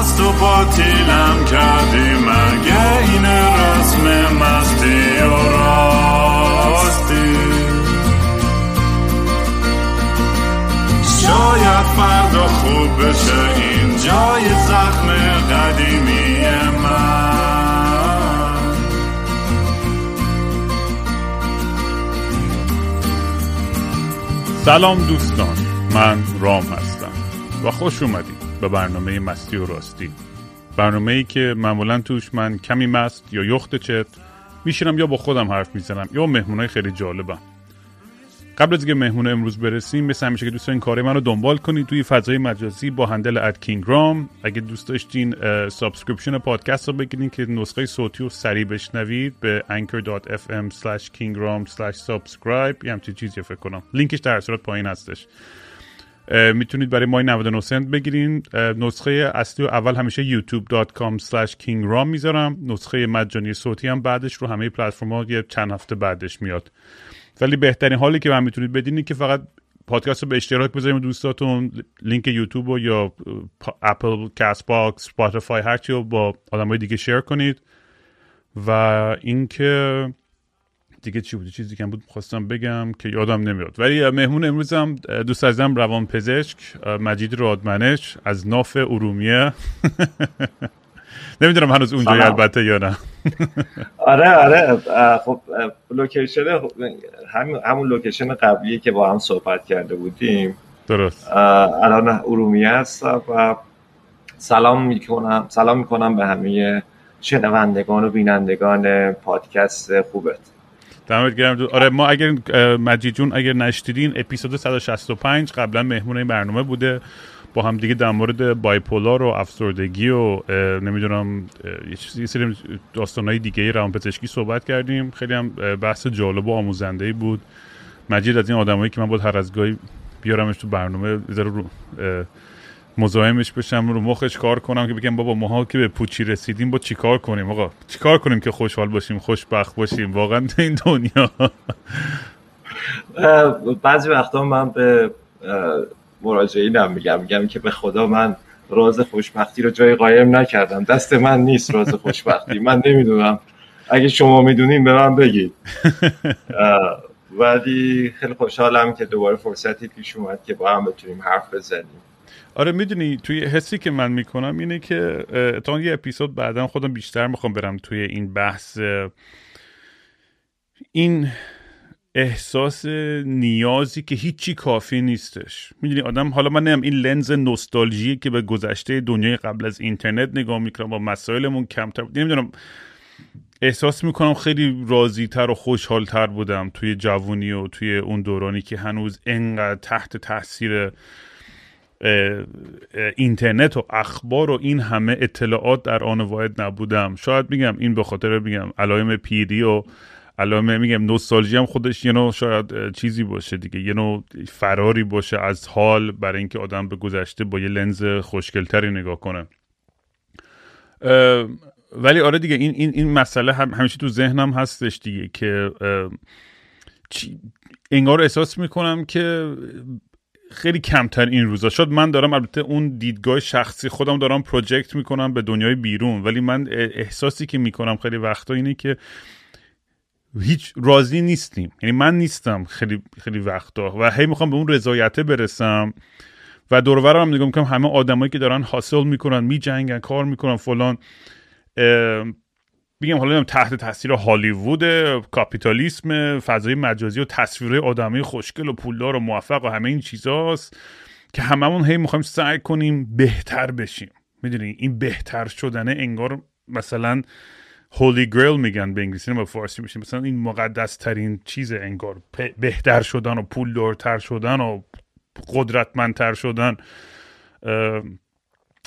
مست و باطیلم کردی مگه این رسم مستی و راستی. شاید فردا خوب بشه این جای زخم قدیمی من. سلام دوستان من رام هستم و خوش اومدید. به برنامه مستی و راستی. برنامه ای که معمولا توش من کمی مست یا یخده چت میشینم یا با خودم حرف می‌زنم یا مهمونای خیلی جالبم. قبل از اینکه مهمون امروز برسیم مثل همیشه که دوست دارین کار من رو دنبال کنید توی فضای مجازی با هندل @kingraam اگه دوست داشتین سابسکریپشن پادکست رو بگیرین که نسخه صوتی رو سریع بشنوید به anchor.fm slash kingraam slash subscribe. یه همچین چیزی فکر کنم. لینکش در صورت پایین هستش. می‌تونید برای ماهی 99 سنت بگیرین. نسخه اصلی و اول همیشه youtube.com kingraam می‌ذارم. نسخه مجانی صوتی هم بعدش رو همه پلتفرم ها یه چند هفته بعدش میاد. ولی بهترین حالی که من می‌تونید بدین که فقط پادکست رو به اشتراک بذاریم دوستاتون. لینک یوتیوب و یا اپل کست باکس اسپاتیفای هرچی رو با آدمای دیگه share کنید. و اینکه دیگه چی بود؟ چیزی که بود خواستم بگم که یادم نمیاد. ولی مهمون امروزم دوست عزیزم روان پزشک مجید رادمنش از ناف ارومیه. نمی‌دونم هنوز اونجایی البته یا نه. آره آره. خب location همون location قبلی که با هم صحبت کرده بودیم. درست. الان ارومیه هستم و سلام می‌کنم سلام می‌کنم به همه شنوندگان و بینندگان پادکست خوبت. دمت گرم. آره ما اگر مجید جون اگر نشتیدین اپیزود 165 قبلا مهمون این برنامه بوده. با هم دیگه در مورد بایپولار و افسردگی و نمی‌دونم یه سری داستانهای دیگه روان پزشکی صحبت کردیم. خیلی هم بحث جالب و آموزنده بود. مجید از این آدمایی که من بود هر از گاهی بیارمش تو برنامه رو مزاحمش بشم رو مخش کار کنم که بگم بابا ماها که به پوچی رسیدیم با چیکار کنیم؟ آقا چیکار کنیم که خوشحال باشیم خوشبخت باشیم؟ واقعا این دنیا. بعضی وقتا من به مراجعینم میگم میگم که به خدا من راز خوشبختی رو جای قایم نکردم. دست من نیست راز خوشبختی. من نمی‌دونم. اگه شما می‌دونین به من بگید. ولی خیلی خوشحالم که دوباره فرصتی پیش اومد که با هم بتونیم حرف بزنیم. آره می‌دونی توی حسی که من می‌کنم اینه که تا یه اپیزود بعدا خودم بیشتر می‌خوام برم توی این بحث این احساس نیازی که هیچی کافی نیستش. می‌دونی آدم حالا من نمیم این لنز نوستالژی که به گذشته دنیای قبل از اینترنت نگاه می‌کنم با مسائلمون کمتر نمی‌دونم احساس می‌کنم خیلی راضی تر و خوشحال تر بودم توی جوونی و توی اون دورانی که هنوز انقدر تحت تاثیر اینترنت و اخبار و این همه اطلاعات در آن واحد نبودم. شاید میگم این به خاطر میگم علائم پیری و علائم میگم نوستالژی هم خودش یه نوع شاید چیزی باشه دیگه یه نوع فراری باشه از حال برای اینکه آدم به گذشته با یه لنز خوشگلتری نگاه کنه. ولی آره دیگه این این این مسئله هم همیشه تو ذهنم هستش دیگه که انگار احساس می‌کنم که خیلی کمتر این روزا. شد من دارم البته اون دیدگاه شخصی خودم دارم پروژکت می‌کنم به دنیای بیرون ولی من احساسی که می‌کنم خیلی وقتا اینه که هیچ راضی نیستیم. یعنی من نیستم خیلی خیلی وقتا و هی می‌خوام به اون رضایته برسم و دورورم هم نگاه می‌کنم همه آدمایی که دارن حاصل می‌کنن میجنگن کار می‌کنن فلان بگم حالا تحت تاثیر هالیوود کاپیتالیسم فضای مجازی و تصویرهای آدمی خوشگل و پولدار و موفق و همه این چیزاست که هممون هی می‌خوایم سعی کنیم بهتر بشیم. می‌دونی؟ این بهتر شدنه انگار مثلا هولی گریل میگن به انگلیسی با فارسی میشه مثلا این مقدس ترین چیز انگار بهتر شدن و پولدارتر شدن و قدرتمندتر شدن.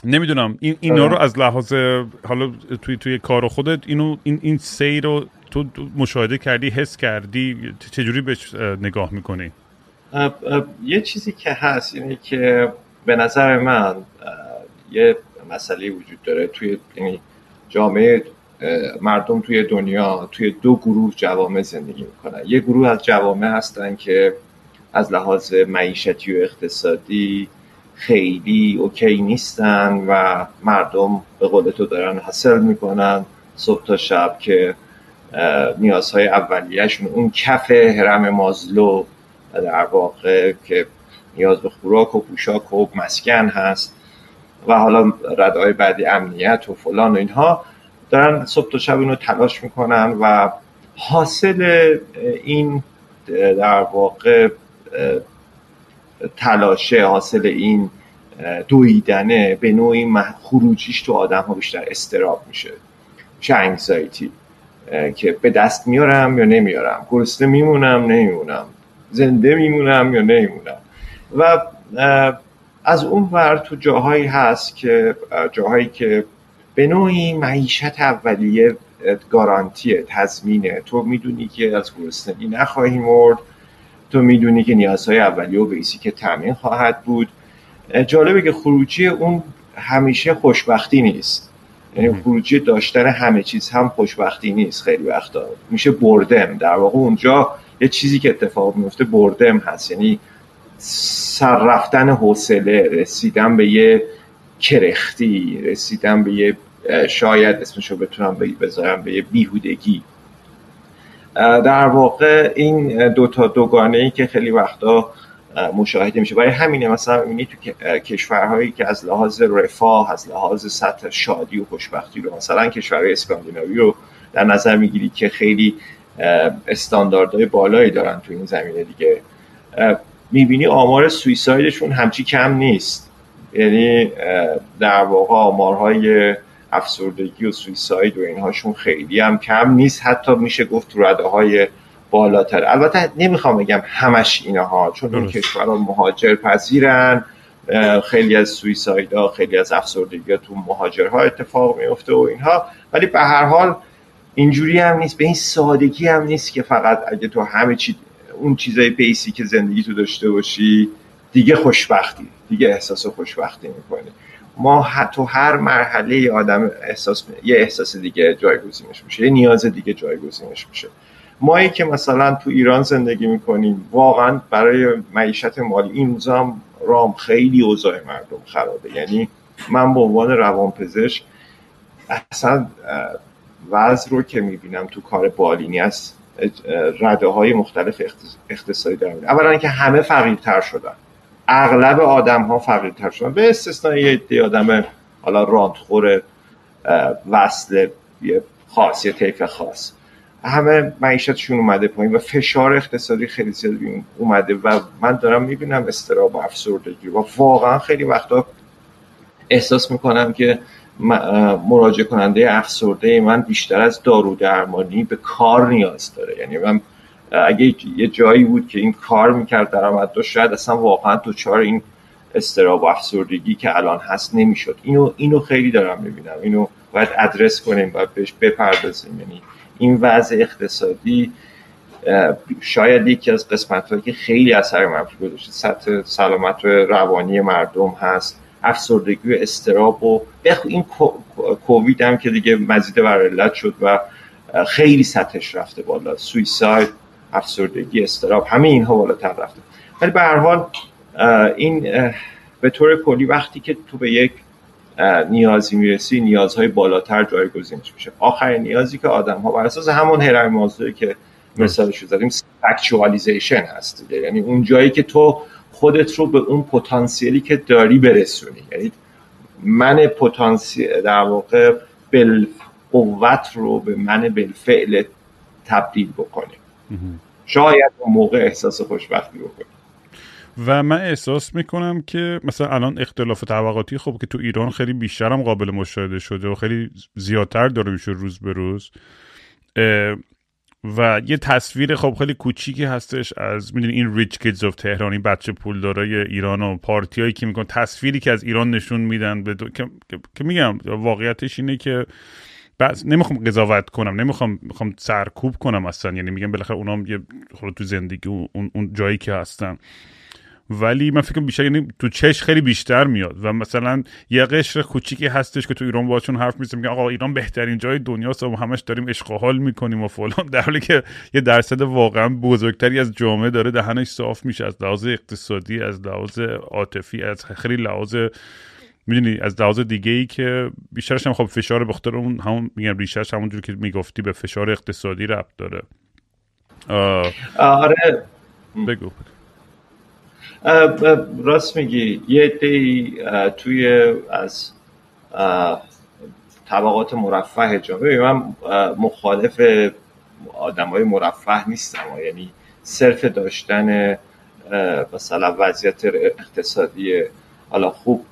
نمی‌دونم. این اینا رو از لحاظ حالا توی توی کار خودت اینو این این سیر رو تو مشاهده کردی حس کردی چجوری بهش نگاه می‌کنی؟ یه چیزی که هست اینه که به نظر من یه مسئله وجود داره توی یعنی جامعه مردم توی دنیا توی دو گروه جوامع زندگی می‌کنن. یه گروه از جوامع هستن که از لحاظ معیشتی و اقتصادی خیلی اوکی نیستن و مردم به قول تو دارن حاصل می‌کنن صبح تا شب که نیازهای اولیهشون اون کف هرم مازلو در واقع که نیاز به خوراک و پوشاک و مسکن هست و حالا ردای بعدی امنیت و فلان و اینها دارن صبح تا شب اینو تلاش می‌کنن و حاصل این در واقع تلاشه حاصل این دویدنه به نوعی خروجیش تو آدم ها بیشتر استراب میشه. چه انگزایتی که به دست میارم یا نمیارم. گرسنه میمونم نمیمونم. زنده میمونم یا نمیمونم. و از اون ور تو جاهایی هست که جاهایی که به نوعی معیشت اولیه گارانتیه تضمینه. تو می‌دونی که از گرسنگی نخواهی مرد. تو می‌دونی که نیازهای اولیه و بیسی که تامین خواهد بود. جالبه که خروجی اون همیشه خوشبختی نیست. یعنی خروجی داشتن همه چیز هم خوشبختی نیست خیلی وقتا. میشه بردم. در واقع اونجا یه چیزی که اتفاق میفته بردم هست. یعنی سر رفتن حوصله رسیدن به یه کرختی رسیدن به یه شاید اسمشو بتونم بذارم به یه بیهودگی. در واقع این دوتا دوگانه ای که خیلی وقتا مشاهده میشه. برای همینه مثلا می‌بینی تو کشورهایی که از لحاظ رفاه از لحاظ سطح شادی و خوشبختی رو مثلا کشورهای اسکاندیناوی رو در نظر می‌گیری که خیلی استانداردهای بالایی دارن تو این زمینه دیگه. می‌بینی آمار سویسایدشون همچی کم نیست. یعنی در واقع آمارهای افسردگی و سویساید و اینهاشون خیلی هم کم نیست. حتی میشه گفت تو رده های بالاتر. البته نمی‌خوام بگم همش اینها چون این کشورها مهاجر پذیرن خیلی از سویساید ها خیلی از افسردگی تو مهاجرها اتفاق میفته و اینها. ولی به هر حال اینجوری هم نیست به این سادگی هم نیست که فقط اگه تو همه چی اون چیزای بیسی که زندگی تو داشته باشی دیگه خوشبختی دیگه احساس خوشبختی می‌کنی. ما تو هر مرحله آدم احساس یه احساس دیگه جایگزینش میشه یه نیاز دیگه جایگزینش میشه. مایی که مثلا تو ایران زندگی می‌کنیم واقعا برای معیشت مالی این روزا هم رام خیلی اوضاع مردم خرابه. یعنی من به عنوان روانپزشک اصلا وضع رو که می‌بینم تو کار بالینی از رده های مختلف اقتصادی دارم. اولا که همه فقیرتر شدن. اغلب آدم ها فقیرتر شدن. به استثنای یه عده آدم حالا راندخور وصل یه خاص یه طیف خاص. همه معیشتشون اومده پایین و فشار اقتصادی خیلی زیاد اومده و من دارم می‌بینم استراب و افسردگی و واقعا خیلی وقتا احساس می‌کنم که مراجع کننده افسرده من بیشتر از دارو درمانی به کار نیاز داره. یعنی من اگه یه جایی بود که این کار می‌کرد درآمد داشت شاید اصلا واقعا چهار این استراب و افسردگی که الان هست نمی‌شد. اینو اینو خیلی دارم می‌بینم. اینو باید ادرس کنیم باید بهش بپردازیم. یعنی این وضع اقتصادی شاید یکی از قسمت هایی که خیلی اثر منفی گذاشته سطح سلامت روانی مردم هست. افسردگی و استراب و این کووید هم که دیگه مزید بر علت شد و خیلی سطحش رفته بالا. سویساید افسردگی استراب همه اینها بالاتر رفته. ولی به هر حال این به طور کلی وقتی که تو به یک نیازی می‌رسی نیازهای بالاتر جایگزینش میشه. آخرین نیازی که آدم ها بر اساس همون هرم موضوعی که مثالش رو زدیم اکچوالیزیشن هست یعنی اون جایی که تو خودت رو به اون پتانسیلی که داری برسونی. یعنی من پتانسیل در واقع بل قوت رو به من بالفعل تبدیل بکنی. شاید اون موقع احساس خوشبختی بکنی. و من احساس می‌کنم که مثلا الان اختلاف طبقاتی خب که تو ایران خیلی بیشتر هم قابل مشاهده شده و خیلی زیادتر داره میشه روز به روز. و یه تصویر خب خیلی کوچیکی هستش از می‌دونی این ریچ کیدز اف تهرانی بچه پولدارای ایران و پارتی هایی که میکن تصویری که از ایران نشون میدن به که... که میگم واقعیتش اینه که بعض نمی‌خوام قضاوت کنم نمی‌خوام می‌خوام سرکوب کنم اصلا. یعنی میگم بالاخره اونام یه خود تو زندگی اون, اون جایی که هستن. ولی من فکر بیشتر یعنی تو چش خیلی بیشتر میاد و مثلا یه قشر کوچیکی هستش که تو ایران باشون حرف می‌زنیم میگن آقا ایران بهترین جای دنیاست و همش داریم اشغال می‌کنیم و فلان. در حالی که یه درصد واقعا بزرگتری از جامعه داره دهنش صاف میشه از لحاظ اقتصادی از لحاظ عاطفی از خیلی لحاظ می‌دونی از لحاظ دیگه ای که بیشترش هم خب فشار بخاطر اون همون میگم ریشش همونجور که می‌گفتی به فشار اقتصادی ربط داره. آره. بگو. راست میگی. یه دی توی از طبقات مرفه جامعه من مخالف آدم های مرفه نیستم. یعنی صرف داشتن مثلا وضعیت اقتصادی حالا خوب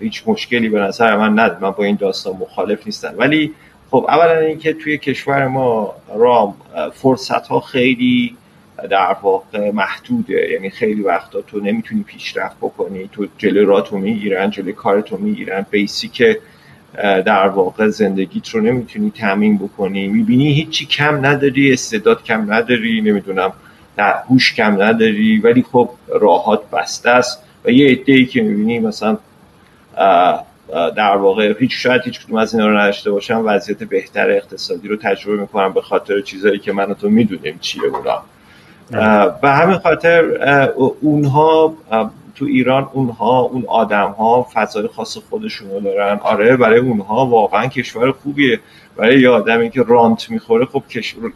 هیچ مشکلی به نظر من نداره. من با این داستان مخالف نیستم. ولی خب اولا اینکه توی کشور ما رام فرصت ها خیلی در واقع محدوده. یعنی خیلی وقتا تو نمی‌تونی پیشرفت بکنی. تو جلو راتو می‌گیرن جلو کارتو می‌گیرن. بیسیک در واقع زندگیت رو نمی‌تونی تامین بکنی. می‌بینی هیچی کم نداری استعداد کم نداری نمی‌دونم هوش کم نداری. ولی خب راهات بسته است. و یه عده که می‌بینی مثلا در واقع هیچ شاید هیچ کدوم از اینا رو نداشته باشم وضعیت بهتر اقتصادی رو تجربه می‌کنم به خاطر چیزایی که من تو می‌دونیم چیه اونا. و همین خاطر اونها تو ایران اونها اون آدم ها فضای خاص خودشون رو دارن. آره برای اونها واقعا کشور خوبیه. برای یه آدمی که رانت می‌خوره خب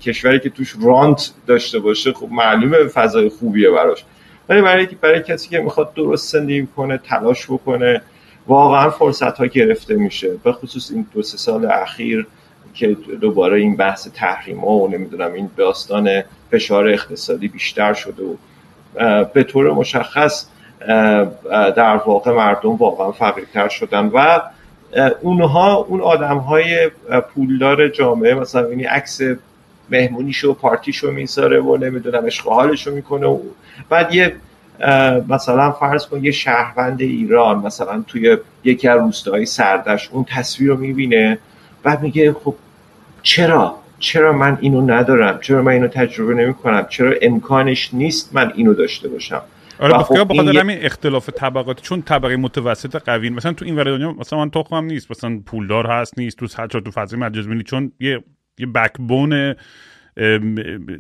کشوری که توش رانت داشته باشه خب معلومه فضای خوبیه براش. ولی برای برای کسی که می‌خواد درست زندگی کنه تلاش بکنه واقعا فرصت ها گرفته میشه. به خصوص این دو سه سال اخیر که دوباره این بحث تحریم ها و نمی‌دونم این داستان فشار اقتصادی بیشتر شده و به طور مشخص در واقع مردم واقعا فقیرتر شدن و اونها اون آدم های پولدار جامعه مثلا اینی عکس مهمونیشو و پارتیشو می‌ذاره و نمی‌دونم اشغالشو می‌کنه و بعد یه مثلا فرض کن یه شهروند ایران مثلا توی یکی از روستاهای سردش اون تصویر رو می‌بینه بعد میگه خب چرا؟ چرا من اینو ندارم؟ چرا من اینو تجربه نمی کنم چرا امکانش نیست من اینو داشته باشم؟ آره خب بخاطر همین اختلاف طبقات چون طبقه متوسط قوی مثلا تو این ور دنیا مثلا من تخمم نیست مثلا پولدار هست نیست تو حتی تو فضای مجازی چون یه یه بکبون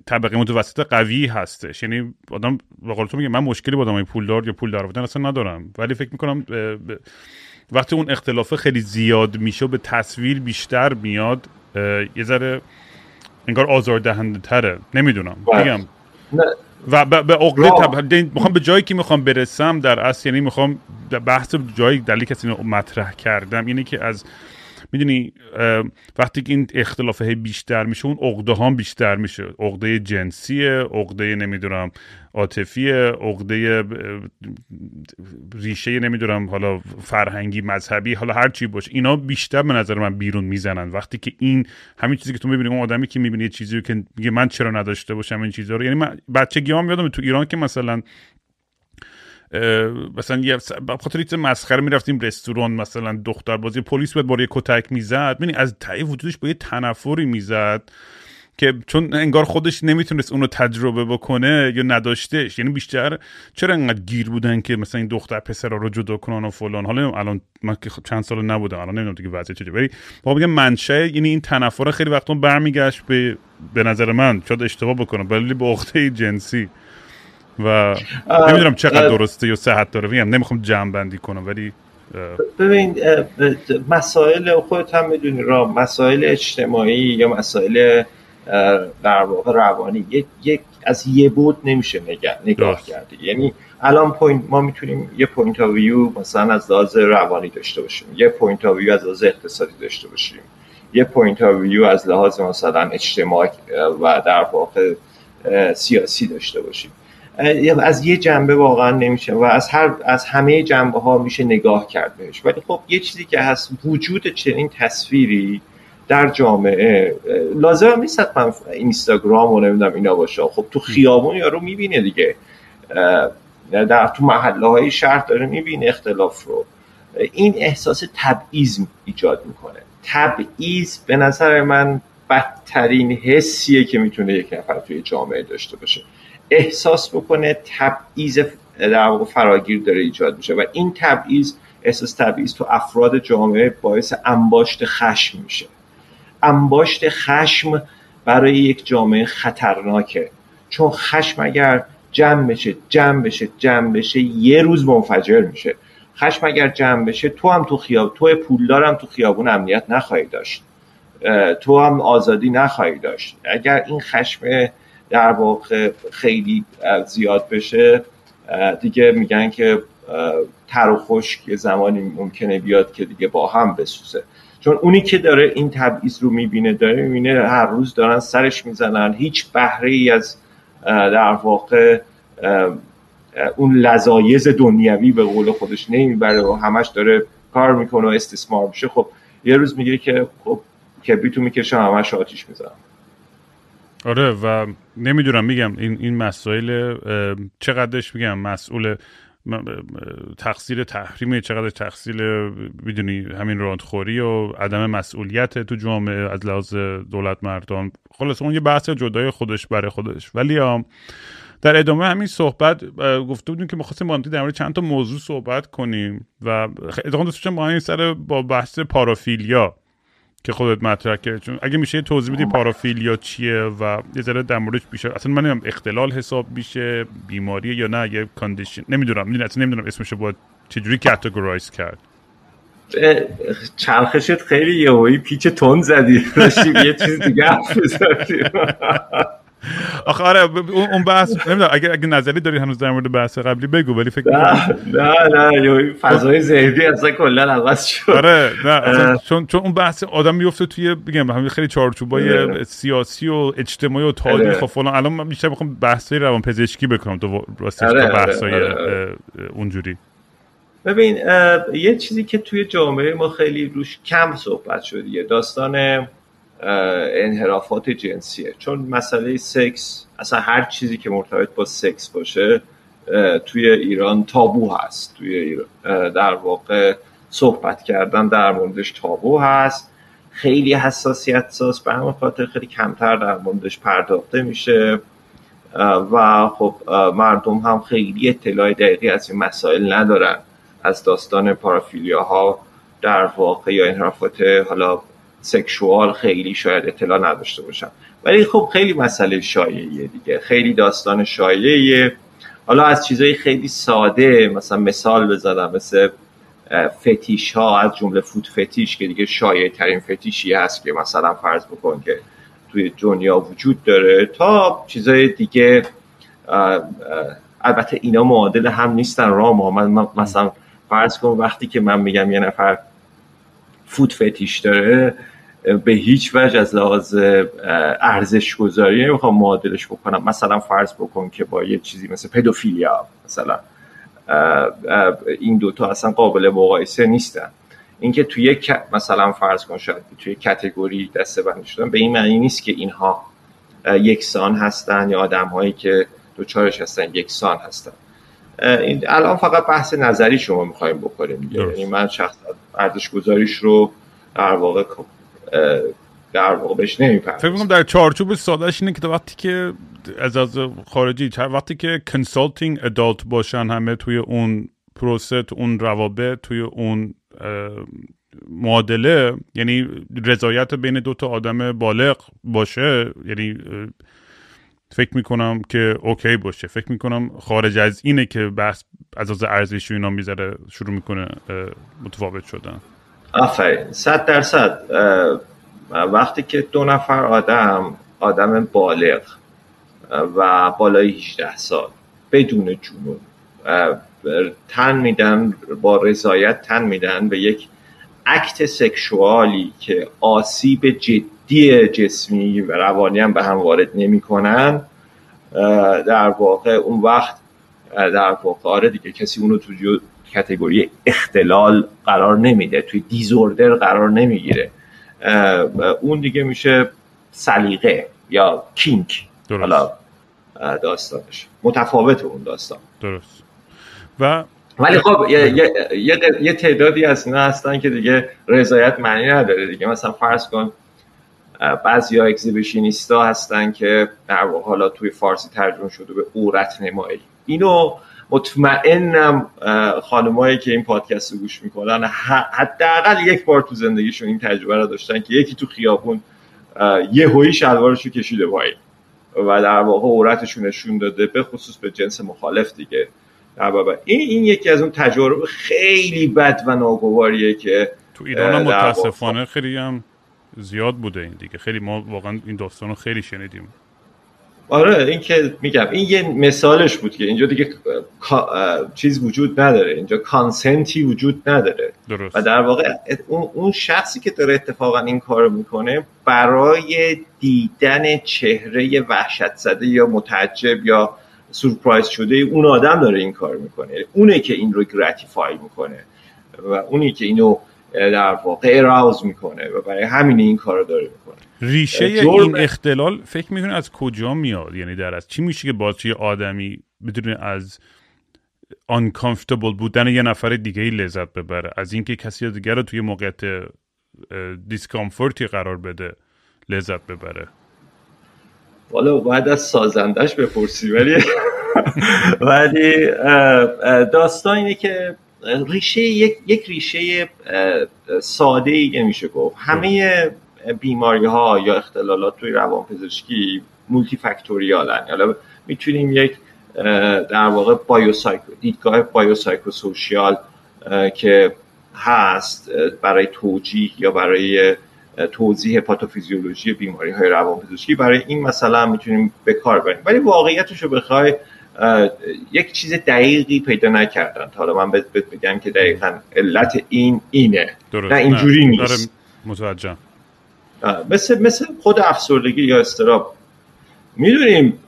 طبقه متوسط قوی هستش. یعنی آدم به قول تو میگه من مشکلی با آدمای پولدار یا پولدار بودن اصلا ندارم. ولی فکر می‌کنم وقتی اون اختلاف خیلی زیاد میشه به تصویر بیشتر میاد یه ذره انگار آزاردهنده تره نمی‌دونم. بله. میگم. و به عقده می‌خوام به جایی که می‌خوام برسم در اصل یعنی می‌خوام بحث جایی دلیل کسی مطرح کردم. اینه که از می‌دونی وقتی که این اختلاف بیشتر میشه اون عقده هم بیشتر میشه. عقده جنسی عقده نمی‌دونم عاطفی عقده ریشه نمی‌دونم حالا فرهنگی مذهبی حالا هر چی باشه. اینا بیشتر به نظر من بیرون می‌زنن. وقتی که این همین چیزی که تو می‌بینی اون آدمی که می‌بینی چیزی که میگه من چرا نداشته باشم این چیزا رو یعنی من بچگی هم یادم تو ایران که مثلا مثلا یه خاطر یه مسخره می‌رفتیم رستوران مثلا دختر بازی پلیس باید با یه کتک می‌زد. ببین از تایی وجودش با یه تنفری می‌زد که چون انگار خودش نمی‌تونست اونو تجربه بکنه یا نداشتهش. یعنی بیشتر چرا انقدر گیر بودن که مثلا این دختر پسر رو جدا کنن و فلان. حالا الان من که چند سال نبودم الان نمی‌دونم دیگه وضعیت چجوری. ولی با میگم منشه یعنی این تنفر خیلی وقتا برمیگشت به به نظر من شاید اشتباه بکنم ولی به عقده جنسی. و نمی‌دونم چقدر درسته یا صحت داره. میگم نمی‌خوام جمع بندی کنم ولی ببین مسائل خودت هم می‌دونی را مسائل اجتماعی یا مسائل در واقع روانی یک, یک از یه بود نمیشه نگاه, نگاه کرده یعنی الان point ما می‌تونیم یه point of view مثلا از لحاظ روانی داشته باشیم. یه point of view از لحاظ اقتصادی داشته باشیم. یه point of view از لحاظ مثلا اجتماعی و در واقع سیاسی داشته باشیم. از یه جنبه واقعا نمیشه و از هر از همه جنبه ها میشه نگاه کرد بهش. ولی خب یه چیزی که هست وجود چنین تصویری در جامعه لازم نیست حتما اینستاگرام و نمی‌دونم اینا باشه. خب تو خیابون یارو می‌بینه دیگه. در تو محله های شهر داره می‌بینه اختلاف رو. این احساس تبعیض ایجاد می‌کنه. تبعیض به نظر من بدترین حسیه که می‌تونه یک نفر توی جامعه داشته باشه. احساس بکنه تبعیض در واقع فراگیر داره ایجاد میشه و این تبعیض احساس تبعیض تو افراد جامعه باعث انباشت خشم میشه. انباشت خشم برای یک جامعه خطرناکه. چون خشم اگر جمع بشه جمع بشه جمع بشه یه روز منفجر میشه. خشم اگر جمع بشه تو هم تو خیاب تو پولدارم تو خیابون امنیت نخواهی داشت. تو هم آزادی نخواهی داشت. اگر این خشم در واقع خیلی زیاد بشه. دیگه میگن که تر و خشک زمانی ممکنه بیاد که دیگه با هم بسوزه. چون اونی که داره این تبعیض رو می‌بینه داره می‌بینه هر روز دارن سرش می‌زنن. هیچ بهره ای از در واقع اون لذایز دنیوی به قول خودش نمی‌بره و همش داره کار می‌کنه و استثمار میشه. خب یه روز میگه که خب کبریتو می‌کشه همش آتیش می‌زنم آره و نمی‌دونم میگم این این مسائل چقدرش میگم مسئول تقصیر تحریم چقدر تقصیر می‌دونی همین راندخوری و عدم مسئولیت تو جامعه از لحاظ دولت مردان. خلاص اون یه بحث جدای خودش برای خودش. ولی در ادامه همین صحبت گفته بودیم که می‌خواستیم با در مورد چند تا موضوع صحبت کنیم و اتفاقا دوست با این سر با بحث پارافیلیا که خودت مطرح کردی. چون اگه میشه توضیح بدی پارافیلیا چیه و یه ذره در موردش بیشتر اصلا من نمی‌دونم اختلال حساب میشه بیماری یا نه یه کاندیشن نمی‌دونم می‌دونم اصلا نمی‌دونم اسمش باید چجوری کاتگورایز کرد. چرخشت خیلی یهویی پیچ تون زدی. یه چیز دیگه آخه آره اون بحث نمی‌دونم اگه اگه نظری داری هنوز در مورد بحث قبلی بگو ولی فکر نه نه نه فضای ذهنی اصلا کلا عوض شد. آره نه چون چون اون بحث آدم میفته توی بگم همین خیلی چارچوبای سیاسی و اجتماعی و تاریخ و فلان. الان من بیشتر می‌خوام بحثای روان پزشکی بکنم تو راستش آره، تا بحثای اونجوری. ببین یه چیزی که توی جامعه ما خیلی روش کم صحبت شده داستان انحرافات جنسیه. چون مسئله سکس اصلا هر چیزی که مرتبط با سکس باشه توی ایران تابو هست. توی ایران در واقع صحبت کردن در موردش تابو هست. خیلی حساسیت ساز به همون خاطر خیلی کمتر در موردش پرداخته میشه. و خب مردم هم خیلی اطلاع دقیقی از این مسائل ندارن. از داستان پارافیلیا ها در واقع یا انحرافات حالا سکشوال خیلی شاید اطلاع نداشته باشم. ولی خب خیلی مسئله شایعیه دیگه. خیلی داستان شایعیه. حالا از چیزهای خیلی ساده مثلا مثال بزنم مثل فتیش ها از جمله فوت فتیش که دیگه شایع ترین فتیشی هست که مثلا فرض بکن که توی دنیا وجود داره. تا چیزهای دیگه البته اینا معادل هم نیستن رام من مثلا فرض کن وقتی که من میگم یه نفر فوت فتیش داره به هیچ وجه از لحاظ ارزش گذاری نمی‌خوام معادلش بکنم. مثلا فرض بکن که با یه چیزی مثل پدوفیلیا مثلا این دوتا اصلا قابل مقایسه نیستن. اینکه توی مثلا فرض کن شاید توی کتگوری دسته بندی شدن به این معنی نیست که اینها یکسان هستن یا آدم هایی که دوچارش هستن یکسان هستن. الان فقط بحث نظری شما می‌خوایم بکنیم. یعنی من شخص ارزش گذاریش رو در واقع در واقع بهش نمی‌پردازم. فکر می‌کنم در چارچوب سادهش اینه که وقتی که از از خارجی وقتی که consenting adult باشن همه توی اون پروسه اون روابط توی اون معادله یعنی رضایت بین دو تا آدم بالغ باشه یعنی فکر می‌کنم که اوکی باشه. فکر می‌کنم خارج از اینه که بحث از ارزشی اینا می‌ذاره شروع می‌کنه متفاوت شدن. آفرین. صد درصد. وقتی که دو نفر آدم آدم بالغ و بالای 18 سال بدون جنون تن میدن با رضایت تن میدن به یک اکت سکشوالی که آسیب جدی جسمی و روانی هم به هم وارد نمی‌کنن. در واقع اون وقت در واقع آره دیگه کسی اونو تو کتگوری اختلال قرار نمیده توی دیزوردر قرار نمی‌گیره. اون دیگه میشه سلیقه یا کینک. درست. حالا داستانش. متفاوت اون داستان. درست. و ولی خب یه, یه،, یه،, یه تعدادی از اینا هستن که دیگه رضایت معنی نداره دیگه. مثلا فرض کن بعضی ها اکزیبیشنیستا هستن که در حالا توی فارسی ترجمه شده به اورت نمایی. اینو مطمئنم خانمایی که این پادکست رو گوش می‌کنن حداقل یک بار تو زندگیشون این تجربه رو داشتن که یکی تو خیابون یه هویی شلوارش رو کشیده پایین و در واقع عورتشون نشون داده به خصوص به جنس مخالف دیگه. در این این یکی از اون تجارب خیلی بد و ناگواریه که تو ایران متاسفانه خیلی هم زیاد بوده این دیگه. خیلی ما واقعا این داستان رو خیلی شنیدیم. آره این که میگم این یه مثالش بود که اینجا دیگه چیز وجود نداره. اینجا کانسنتی وجود نداره. درست. و در واقع اون شخصی که داره اتفاقا این کار می‌کنه برای دیدن چهره وحشت زده یا متعجب یا سورپرایز شده اون آدم داره این کار می‌کنه. اونه که این رو گراتیفای می‌کنه و اونی که اینو در واقع اراوز می‌کنه و برای همین این کار رو داره می‌کنه. ریشه این اختلال فکر می‌کنه از کجا میاد؟ یعنی در از چی میشه که باز یه آدمی بدونه از uncomfortable بودن یه نفر دیگه ای لذت ببره؟ از اینکه کسی دیگر رو توی موقعیت دیسکامفورتی قرار بده لذت ببره. والا باید از سازندش بپرسی ولی ولی داستان اینه که ریشه یک, یک ریشه ساده ای نمیشه گفت. همه بیماری ها یا اختلالات توی روان پزشکی multifactorial ن حالا می‌تونیم یک در واقع biopsycho دیدگاه biopsychosocial که هست برای توجیه یا برای توضیح pathophysiology بیماری های روانپزشکی. برای این مثلا می‌تونیم به کار بریم. ولی واقعیتش رو بخوای یک چیز دقیقی پیدا نکردن. حالا من بگم که دقیقا علت این اینه. درست. نه اینجوری نیست. متوجه مثل مثل خود افسردگی یا استراب می‌دونیم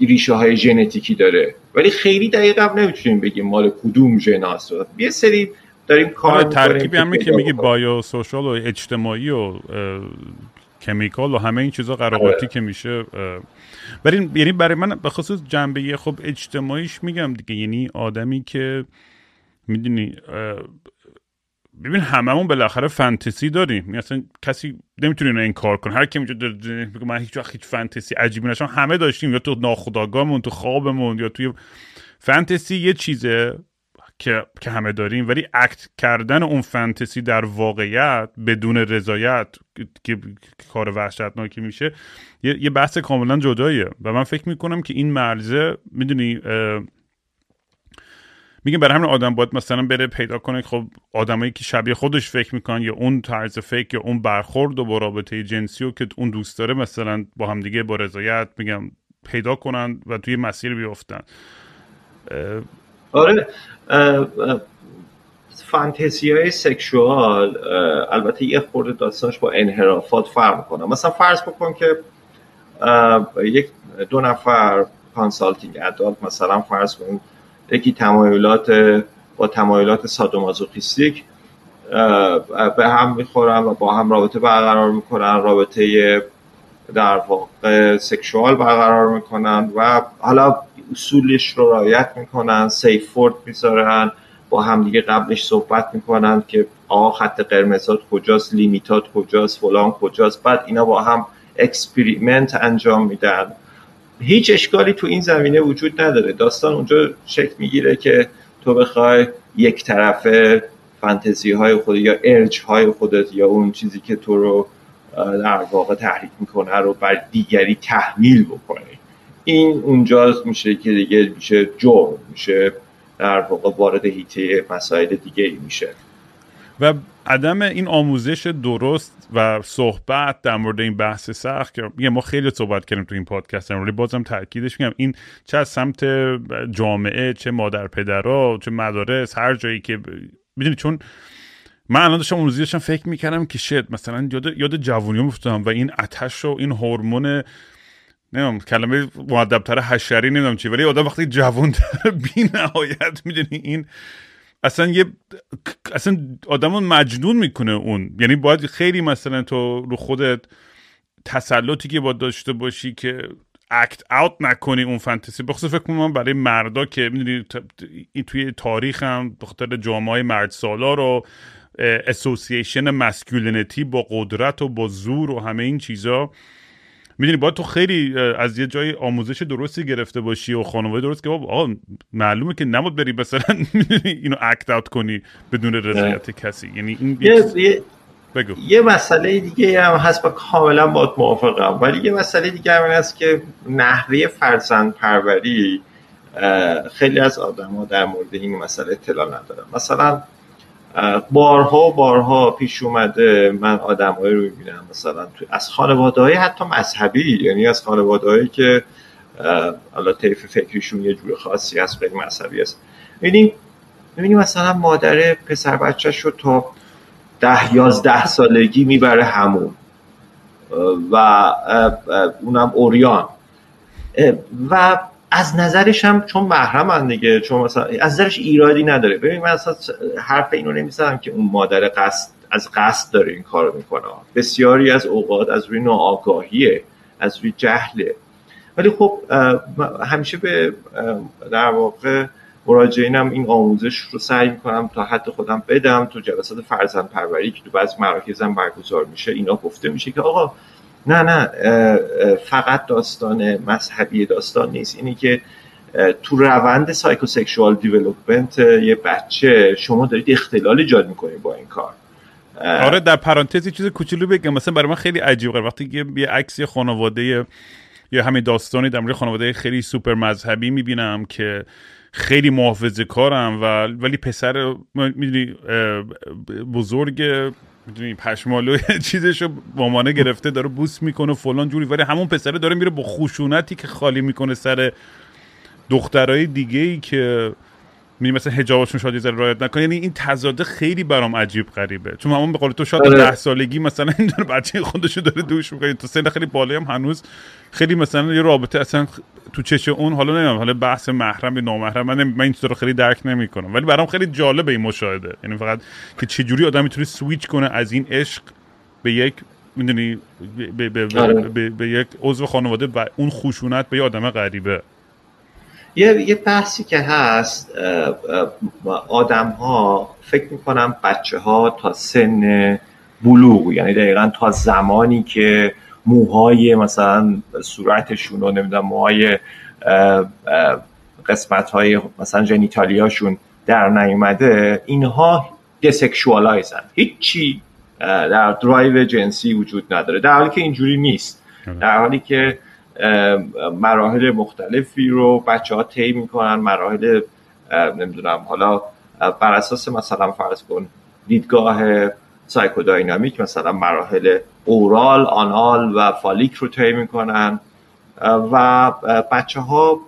ریشه های ژنتیکی داره ولی خیلی دقیق هم نمی‌تونیم بگیم مال کدوم ژن یه سری داریم کار آره، ترکیبی هم که میگی بایو سوشال و اجتماعی و کمیکال و همه این چیزا قراباتی آره. که میشه ولی یعنی برای من به خصوص جنبه خب اجتماعیش میگم دیگه. یعنی آدمی که می‌دونی ببین هممون بالاخره فانتزی داریم. یعنی اصلا کسی نمی‌تونه اینو انکار کنه. هر کی داره من هیچ وقت هیچ فانتزی عجیبی نشم همه داشتیم. یا تو ناخودآگاهمون تو خوابمون یا توی فانتزی یه چیزه. که که همه داریم ولی اکت کردن اون فانتزی در واقعیت بدون رضایت که کار وحشتناکی میشه یه, بحث کاملا جداییه. و من فکر می‌کنم که این مرزه می‌دونی میگم برای همین آدم باید مثلا بره پیدا کنه خب آدمایی که شبیه خودش فکر می‌کنن یا اون طرز فکر یا اون برخورد و با رابطه جنسی و که اون دوست داره مثلا با همدیگه با رضایت میگم پیدا کنن و توی مسیر بیفتن آره فانتزی های سکشوال البته یه خورده داستانش با انحرافات فرق می‌کنه. مثلا فرض بکن که یک دو نفر consenting adult مثلا فرض کن یکی تمایلات با تمایلات سادومازوخیستیک به هم می‌خورن و با هم رابطه برقرار می‌کنن رابطه در واقع sexual برقرار می‌کنن و حالا اصولش رو رعایت می‌کنن safe word می‌ذارن با هم دیگه قبلش صحبت می‌کنن که آقا خط قرمزات کجاست limit ات کجاست فلان کجاست. بعد اینا با هم experiment انجام میدن. هیچ اشکالی تو این زمینه وجود نداره. داستان اونجا شکل می‌گیره که تو بخوای یک طرفه فانتزی های خود یا urge های خودت یا اون چیزی که تو رو در واقع تحریک می‌کنه رو بر دیگری تحمیل بکنی این اونجا میشه که دیگه میشه جرم میشه در واقع وارد حیطه مسائل دیگه ای میشه. و عدم این آموزش درست و صحبت در مورد این بحث سخت که ما خیلی صحبت کردیم تو این پادکست ولی بازم تاکیدش میگم این چه از سمت جامعه چه مادر پدرها چه مدارس هر جایی که می‌دونی چون من الان داشتم اون داشتم فکر می‌کردم که شد مثلا یاد یاد جوونی افتادم و این آتش و این هورمون نمی‌دونم کلمه معدبتر حشری نمی‌دونم چی ولی آدم وقتی جوان بی نهایت می‌دونی این اصلا یه اصلا آدم مجنون می‌کنه اون. یعنی باید خیلی مثلا تو رو خودت تسلطی که باید داشته باشی که اکت اوت نکنی اون فانتزی بخصوص فکر کنم برای مردا که می‌دونی توی تاریخ هم بخاطر جامعه مرد سالار و اسوسییشن مسکولینیتی با قدرت و با زور و همه این چیزا. می‌دونی باید تو خیلی از یه جای آموزش درستی گرفته باشی و خانواده درست که آقا معلومه که نمود بری مثلا اینو اکت اوت کنی بدون رضایت کسی. یعنی این یه, بگو. یه مسئله دیگه هم هست با کاملا باید موافقم. ولی یه مسئله دیگه هم هست که نحوه فرزند پروری خیلی از آدم ها در مورد این مسئله اطلاع ندارم مثلا بارها و بارها پیش اومده من آدمهایی رو می‌بینم مثلا تو از خانواده های حتی مذهبی یعنی از خانواده هایی که حالا طیف فکریشون یه جور خاصی هست خیلی مذهبی می‌بینیم می‌بینیم مثلا مادر پسر بچه رو تا ده یازده سالگی می‌بره همون و اونم اوریان. و از نظرش هم چون محرمن دیگه چون مثلا از نظرش ایرادی نداره. ببین من اصلا حرف اینو نمی‌زنم که اون مادر قصد از قصد داره این کارو می‌کنه. بسیاری از اوقات از روی ناآگاهیه از روی جهله. ولی خب همیشه به در واقع مراجعینم این آموزش رو سعی می‌کنم تا حد خودم بدم. تو جلسات فرزند پروری که تو بعض مراکزم برگزار میشه اینا گفته میشه که آقا نه نه فقط داستان مذهبی داستان نیست. اینی که تو روند psychosexual development یه بچه شما دارید اختلال ایجاد می‌کنید با این کار. آره در پرانتز یه چیز کوچولو بگم. مثلا برای من خیلی عجیبه. وقتی یه, یه عکس خانواده یا همین داستانی در مورد خانواده خیلی سوپر مذهبی می‌بینم که خیلی محافظه کارم و ولی پسر می‌دونی بزرگ می‌دونی پشمالو چیزشو مامانه گرفته داره بوس می‌کنه فلان جوری. ولی همون پسره داره میره با خشونتی که خالی می‌کنه سر دخترای دیگه ای که می مثلا حجابشون شاید ذره رعایت نکنه. یعنی این تضاد خیلی برام عجیب غریبه. چون همون به قول تو شاید آره. ده سالگی مثلا این داره بچه خودشو داره دوش می‌کنه. تو سن خیلی بالایی هم هنوز خیلی مثلا یه رابطه اصلا تو چش اون حالا نمی‌دونم. حالا بحث محرم یا نامحرم من من این رو خیلی درک نمی‌کنم. ولی برام خیلی جالبه این مشاهده. یعنی فقط که چه جوری آدم می‌تونه سویچ کنه از این عشق به یک می‌دونی به, به, به, آره. به, به یک عضو خانواده و اون خشونت به یه آدم غریبه. یه, یه بحثی که هست آدم ها فکر می‌کنم بچه ها تا سن بلوغ یعنی دقیقا تا زمانی که موهای مثلا صورتشون و نمی‌دونم موهای قسمت های مثلا genitalia شون در نیومده اینها desexualize ن هیچی در درایو جنسی وجود نداره در حالی که اینجوری نیست در حالی که مراحل مختلفی رو بچه ها طی می‌کنن مراحل نمی‌دونم حالا بر اساس مثلا فرض کن دیدگاه psychodynamic مثلا مراحل oral anal و phallic رو طی می‌کنن و بچه ها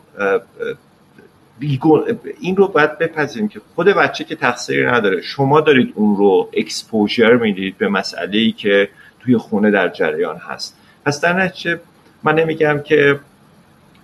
این رو باید بپذیریم که خود بچه که تقصیری نداره شما دارید اون رو exposure می‌دید به مسئله ای که توی خونه در جریان هست. پس در نتیجه من نمیگم که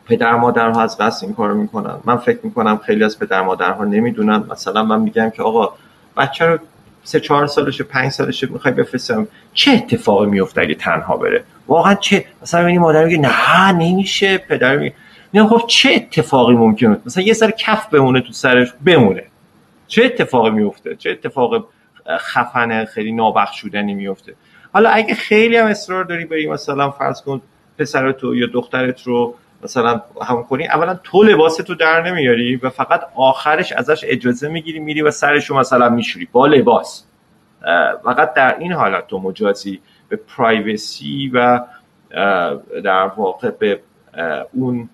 پدر مادرها از قصد این کارو می‌کنن. من فکر می‌کنم خیلی از پدر مادرها نمی‌دونن. مثلا من میگم که آقا بچه رو سه چهار سالشه پنج سالشه می‌خوای بفرستم. چه اتفاقی میفته اگه تنها بره؟ واقعا چه؟ مثلا می‌بینی مادر میگه نه نمیشه. پدر میگه خب چه اتفاقی ممکنه مثلا یه سر کف بمونه تو سرش بمونه. چه اتفاقی میفته چه اتفاق خفن خیلی نابخشودنی میفته حالا اگه خیلی هم اصرار داری بری مثلا فرض کن پسر تو یا دخترت رو مثلا هم کنی اولا تو لباس تو در نمیاری و فقط آخرش ازش اجازه می‌گیری میری و سرشو مثلا میشوری با لباس. فقط در این حالت تو مجازی به پرایوسی و در واقع به اون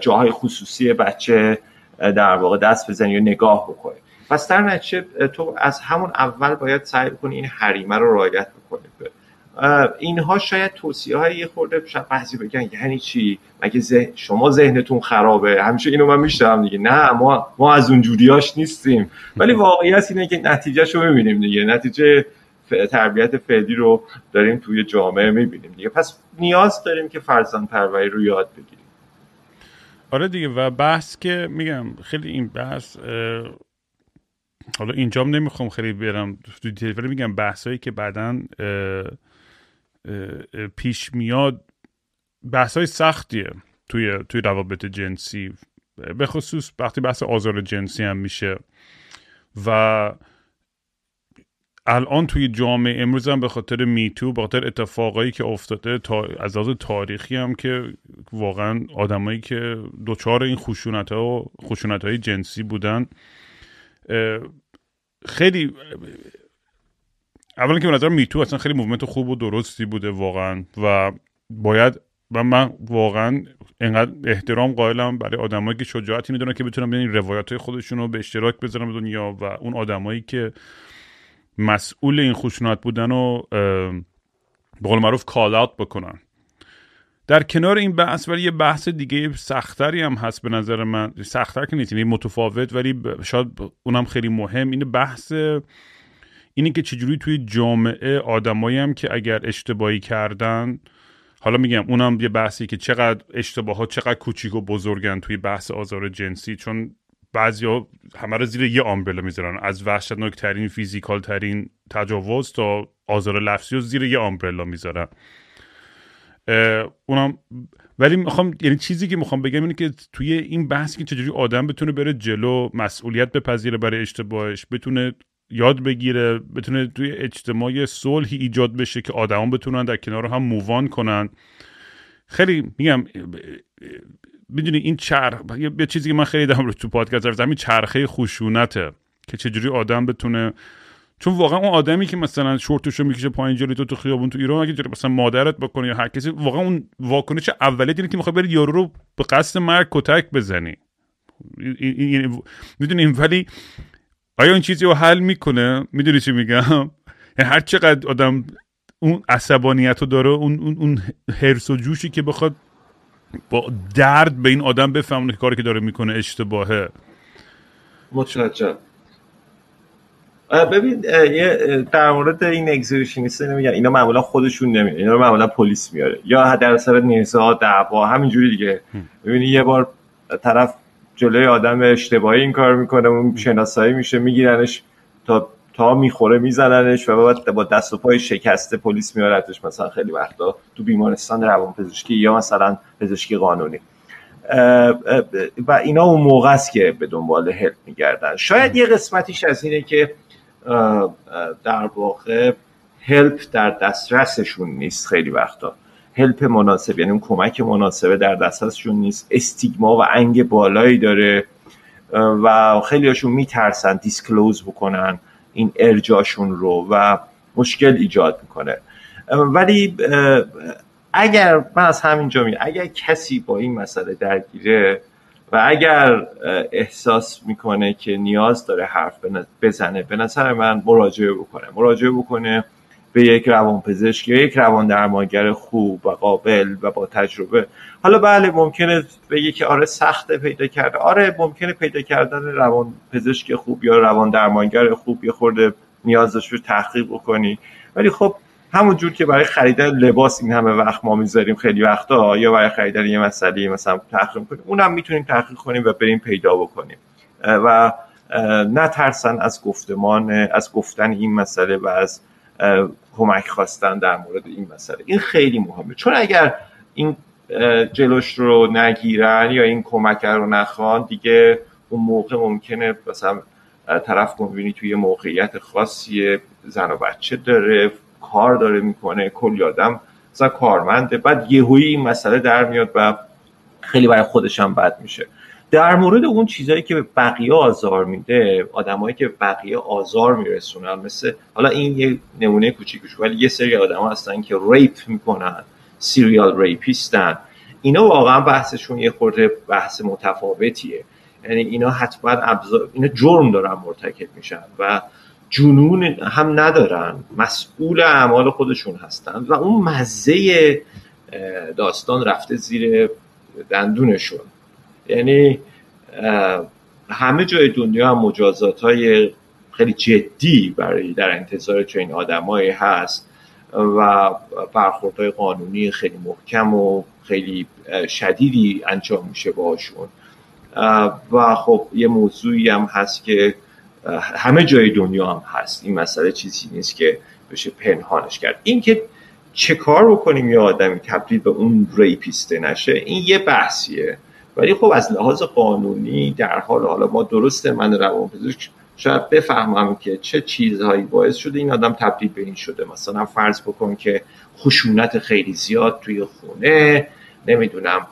جاهای خصوصی بچه در واقع دست بزنی و نگاه بکنی. پس در نتیجه تو از همون اول باید سعی کنی این حریمه رو رعایت بکنی. اینها شاید توصیه های یه خورده شاید بعضی بگن یعنی چی؟ مگه ذهن شما ذهنتون خرابه؟ همیشه اینو من میشتم دیگه. نه ما ما از اون جوریاش نیستیم. ولی واقعیت اینه که نتیجهش رو می‌بینیم دیگه. نتیجه تربیت فعلی رو داریم توی جامعه می‌بینیم دیگه. پس نیاز داریم که فرزند پروری رو یاد بگیریم. آره دیگه و بحث که میگم خیلی این بحث حالا اینجام نمی‌خوام خیلی برم تو ولی میگم بحثایی که بعدا پیش میاد بحث های سختیه توی توی روابط جنسی به خصوص وقتی بحث آزار جنسی هم میشه. و الان توی جامعه امروز هم به خاطر میتو به خاطر اتفاقایی که افتاده تا از لحاظ تاریخی هم که واقعا آدمایی که دچار این خشونت ها و خشونت های جنسی بودن خیلی اولا که به نظر Me Too اصلا خیلی movement خوب و درستی بوده واقعا و باید و من واقعا انقدر احترام قائلم برای آدمایی که شجاعت اینو دارن که بتونن بیان روایت خودشون رو به اشتراک بذارن به دنیا و اون آدمایی که مسئول این خشونت بودن و به قول معروف کال اوت بکنن. در کنار این بحث ولی یه بحث دیگه سختری هم هست به نظر من. سختتر که نیست یعنی متفاوت ولی شاید اونم خیلی مهم. اینه بحث اینه که چجوری توی جامعه آدمایی هم که اگر اشتباهی کردن حالا میگم اونم یه بحثی که چقدر اشتباهات چقدر کوچیک و بزرگن توی بحث آزار جنسی چون بعضیا همه رو زیر یه آمبرلا می‌ذارن. از وحشتناک ترین فیزیکال ترین تجاوز تا آزار لفظی رو زیر یه آمبرلا می‌ذارن. اونم ولی می‌خوام یعنی چیزی که می‌خوام بگم اینه که توی این بحث که چجوری آدم بتونه بره جلو مسئولیت بپذیره برای اشتباهش بتونه یاد بگیره بتونه توی اجتماع صلحی ایجاد بشه که آدمان بتونن در کنار هم مووان کنن. خیلی میگم می‌دونی این چرخ یه چیزی که من خیلی دارم رو تو پادکست رفتم این چرخه خشونته که چجوری آدم بتونه چون واقعا اون آدمی که مثلا شورتشو می‌کشه پایین جلوی تو تو خیابون تو ایران اگه مثلا مادرت بکنه یا هر کسی واقعا اون واکنش اولیه اینه که می‌خوای بری یارو رو به قصد مرگ کتک بزنی. می‌دونی ولی آیا این چیزی رو حل می‌کنه؟ می‌دونی چی میگم؟ یعنی هر چقدر آدم اون عصبانیت رو داره اون اون اون حرس و جوشی که بخواد با درد به این آدم بفهمونه که کاری که داره می‌کنه اشتباهه. متوجه. ببین یه در مورد این اگزیبیشنیست نمیگن اینا معمولا خودشون نمیاد اینا رو معمولا پلیس میاره. یا در سر نیزا دعوا همینجوری دیگه. ببینی یه بار طرف جلوی آدم اشتباهی این کار می‌کنه اون شناسایی میشه میگیرنش تا تا می‌خوره میزننش و بعد با دست و پای شکسته پلیس میارتش مثلا خیلی وقتا تو بیمارستان روانپزشکی یا مثلا پزشکی قانونی. و اینا اون موقع است که به دنبال هلپ میگردن. شاید یه قسمتیش از اینه که در واقع هلپ در دسترسشون نیست خیلی وقتا. هلپ مناسب یعنی اون کمک مناسبه در دسترسشون نیست. استیگما و انگ بالایی داره. و خیلی هاشون میترسن دیسکلوز بکنن این ارجاشون رو و مشکل ایجاد می‌کنه. ولی اگر من از همینجا می اگر کسی با این مسئله درگیره و اگر احساس می‌کنه که نیاز داره حرف بزنه به نظر من مراجعه بکنه. مراجعه بکنه به یک روانپزشک یا یک روان درمانگر خوب و قابل و با تجربه. حالا بله ممکنه بگه که آره سخته پیدا کرده آره ممکنه پیدا کردن روان پزشک خوب یا روان درمانگر خوب یه خورده نیاز داشت رو تحقیق بکنی. ولی خب همون جور که برای خریدن لباس این همه وقت ما می‌ذاریم خیلی وقتا یا برای خریدن یه مسئله مثلا تحقیق کنیم اونم می‌تونیم تحقیق کنیم و بریم پیدا بکنیم. و نترسن از گفتمان از گفتن این مسئله و از کمک خواستن در مورد این مسئله. این خیلی مهمه. چون اگر این جلوش رو نگیرن یا این کمک رو نخوان دیگه اون موقع ممکنه مثلا طرف می‌بینی توی موقعیت خاصی زن و بچه داره کار داره می‌کنه کلی آدم مثلا کارمنده بعد یهویی این مسئله در میاد و خیلی برای خودش هم بد میشه. در مورد اون چیزهایی که به بقیه آزار میده آدمایی که بقیه آزار میرسونن مثل حالا این یه نمونه کوچیکش ولی یه سری آدم هستن که ریپ می‌کنن سیریال ریپیستن اینا واقعا بحثشون یه خورده بحث متفاوتیه. یعنی اینا حتما ابزار اینا جرم دارن مرتکب میشن و جنون هم ندارن مسئول اعمال خودشون هستن و اون مزه داستان رفته زیر دندونشون. یعنی همه جای دنیا هم مجازات های خیلی جدی برای در انتظار چنین آدمایی هست و برخوردهای قانونی خیلی محکم و خیلی شدیدی انجام میشه باشون و خب یه موضوعی هم هست که همه جای دنیا هم هست. این مسئله چیزی نیست که بشه پنهانش کرد. این که چه کار بکنیم یه آدمی تبدیل به اون ریپیسته نشه این یه بحثیه. ولی خب از لحاظ قانونی در حال حالا ما درسته من روانپزشک شاید بفهمم که چه چیزهایی باعث شده این آدم تبدیل به این شده. مثلا فرض بکن که خشونت خیلی زیاد توی خونه نمی‌دونم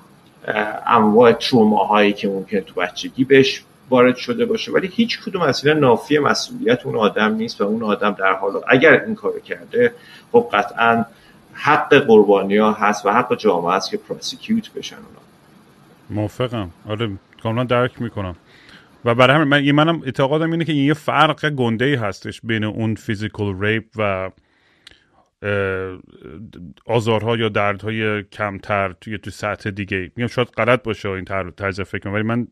انواع تروماهایی که ممکن تو بچگی بهش وارد شده باشه. ولی هیچ کدوم اصلا نافی مسئولیت اون آدم نیست و اون آدم در حال اگر این کارو کرده خب قطعا حق قربانی ها هست و حق جامعه هست که پراسیکیوت بشن اونا. موافقم. آره کاملا درک می‌کنم. و برای همین من منم اعتقادم اینه که یه فرق گنده هستش بین اون فیزیکال ریپ و آزارها یا دردهای کمتر توی تو سطح دیگه. میگم شاید غلط باشه این طرز فکر ولی من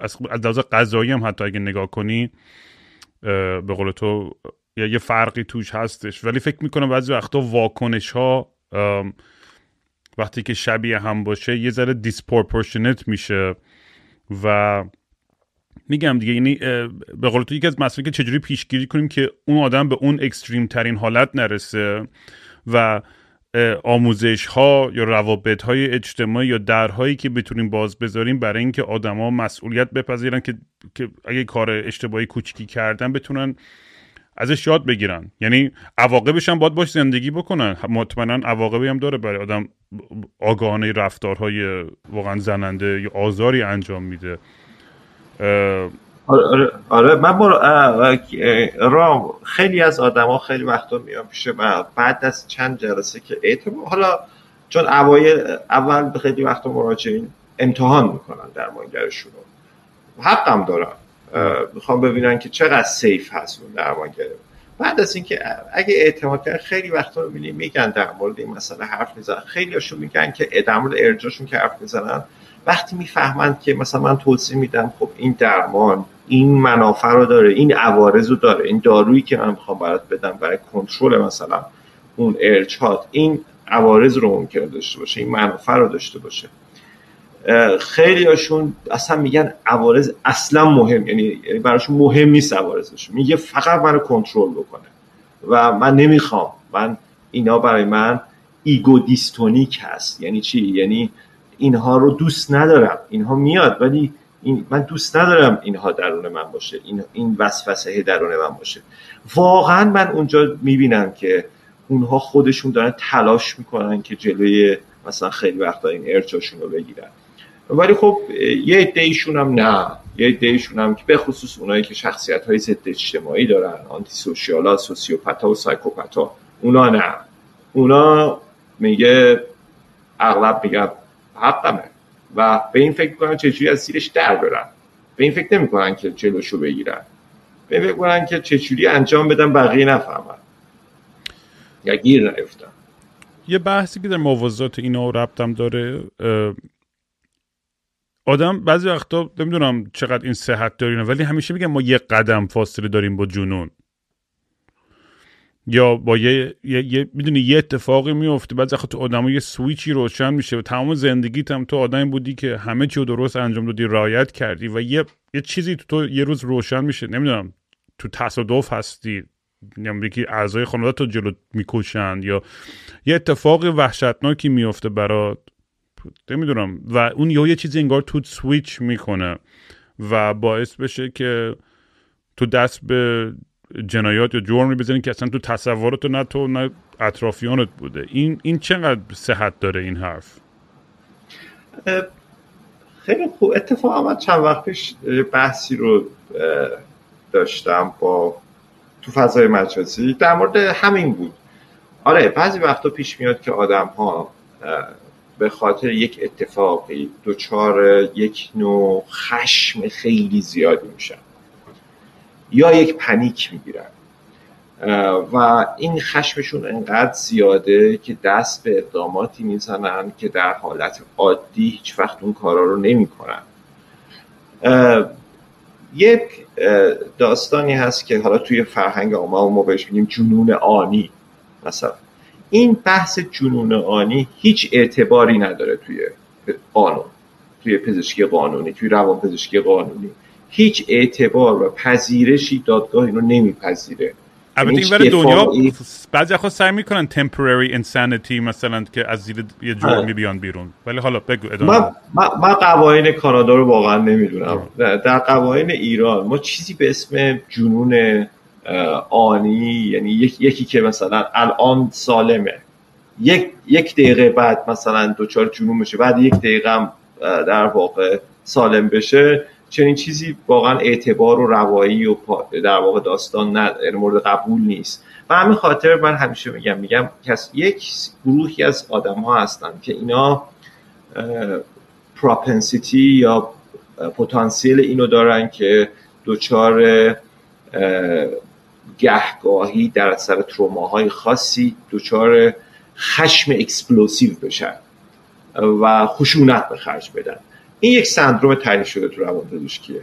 از لحاظ قضایی هم حتی اگه نگاه کنی به قول تو یه فرقی توش هستش. ولی فکر می‌کنم بعضی وقتا واکنش ها وقتی که شبیه هم باشه یه ذره disproportionate میشه و میگم دیگه یعنی به قول تو یکی از مسائلی که چجوری پیشگیری کنیم که اون آدم به اون extreme ترین حالت نرسه و آموزش ها یا روابط های اجتماعی یا درهایی که بتونیم باز بذاریم برای اینکه آدما مسئولیت بپذیرن که, که اگه کار اشتباهی کوچکی کردن بتونن ازش یاد بگیرن. یعنی عواقبش هم باید باش زندگی بکنن. مطمئنا عواقبی هم داره برای آدم آگاهانه رفتارهای واقعا زننده یا آزاری انجام میده. آره, آره, آره من رام خیلی از آدما خیلی وقتا میان پیش بعد از چند جلسه که اعتماد حالا چون اوایل اول خیلی وقتا مراجعین امتحان می‌کنن درمانگرشون رو. حقم دارن می‌خوام ببینن که چقدر سیف هست اون درمانگر بعد از اینکه اگه اعتماد کردن خیلی وقتا رو میگن در مورد این مسئله حرف می‌زنن. خیلی هاشون میگن که در مورد ارجاشون که حرف می‌زنن. وقتی می‌فهمند که مثلا من توصیه میدم خب این درمان این منافع رو داره این عوارض رو داره این دارویی که من می‌خوام برات بدم برای کنترل مثلا اون ارچات این عوارض رو ممکنه داشته باشه این منافع رو داشته باشه. خیلی هاشون اصلا میگن عوارض اصلا مهم یعنی براشون مهم نیست عوارضشون میگه فقط منو کنترل بکنه. و من نمی‌خوام. من اینا برای من ایگو دیستونیک هست. یعنی چی؟ یعنی اینها رو دوست ندارم. اینها میاد ولی این من دوست ندارم اینها درون من باشه. این این وسوسه درون من باشه. واقعا من اونجا می‌بینم که اونها خودشون دارن تلاش می‌کنن که جلوی مثلا خیلی وقتا این ارجاشون رو بگیرن. ولی خب یه عده‌ایشون هم نه. یه عده‌ایشون هم که به خصوص اونایی که شخصیت های ضد اجتماعی دارن آنتی سوشیالا سوسیوپاتا و سایکوپاتا اونا نه. اونا میگه اغلب میگن حقمه و به این فکر کنن چجوری از زیرش در برن. به این فکر نمی‌کنن که جلوشو بگیرن. به این فکر کنن که چجوری انجام بدن بقیه نفهمن. یا گیر نیفتن. یه بحثی که در موازات اینا ربطم داره آدم بعضی وقتا نمی‌دونم چقدر این صحت دارینه ولی همیشه میگم ما یه قدم فاصله داریم با جنون. یا با یه, یه, می‌دونی یه اتفاقی میفته بعد وقت تو آدم یه سویچی روشن میشه و تمام زندگیت هم تو آدمی بودی که همه چی رو درست انجام دادی رایت کردی و یه, یه چیزی تو, تو یه روز روشن میشه. نمی‌دونم تو تصادف هستی یا یکی اعضای خانواده تو جلو می‌کشند یا یه اتفاق وحشتناکی میفته برات. نمی‌دونم. و اون یه چیزی انگار تو سویچ می‌کنه و باعث بشه که تو دست به جنایات یا جرمی بزنین که اصلا تو تصورات نه تو نه اطرافیانت بوده. این این چقدر صحت داره این حرف؟ خیلی خوب. اتفاقا من چند وقت پیش بحثی رو داشتم با تو فضای مجازی. در مورد همین بود. آره بعضی وقتا پیش میاد که آدم ها به خاطر یک اتفاقی دچار یک نوع خشم خیلی زیادی میشن. یا یک پنیک می‌گیرن. و این خشمشون انقدر زیاده که دست به اقداماتی می‌زنن که در حالت عادی هیچ وقت اون کارا رو نمی‌کنن. یک داستانی هست که حالا توی فرهنگ آما ما بهش میگیم جنون آنی مثلا. این بحث جنون آنی هیچ اعتباری نداره توی قانون توی پزشکی قانونی توی روان پزشکی قانونی. هیچ اعتبار و پذیرشی دادگاه اینو نمیپذیره. البته این ور دنیا بعضی خود سعی می‌کنن temporary insanity مثلا که از زیر یه جرمی بیان بیرون. ولی حالا بگو ادامه من, من قوانین کانادا رو واقعا نمی‌دونم. در قوانین ایران ما چیزی به اسم جنون آنی یعنی یکی که مثلا الان سالمه. یک یک دقیقه بعد مثلا دوچار جنون بشه بعد یک دقیقه هم در واقع سالم بشه چنین چیزی واقعا اعتبار و روایی و در واقع داستان نه یعنی مورد قبول نیست. و همین خاطر من همیشه میگم میگم کس یک گروهی از آدم ها هستن که اینا propensity یا پتانسیل اینو دارن که دچار گهگاهی در اثر تروماهای خاصی دچار خشم explosive بشن و خشونت به خرج بدن. این یک سندروم تعریف شده تو روان پزشکیه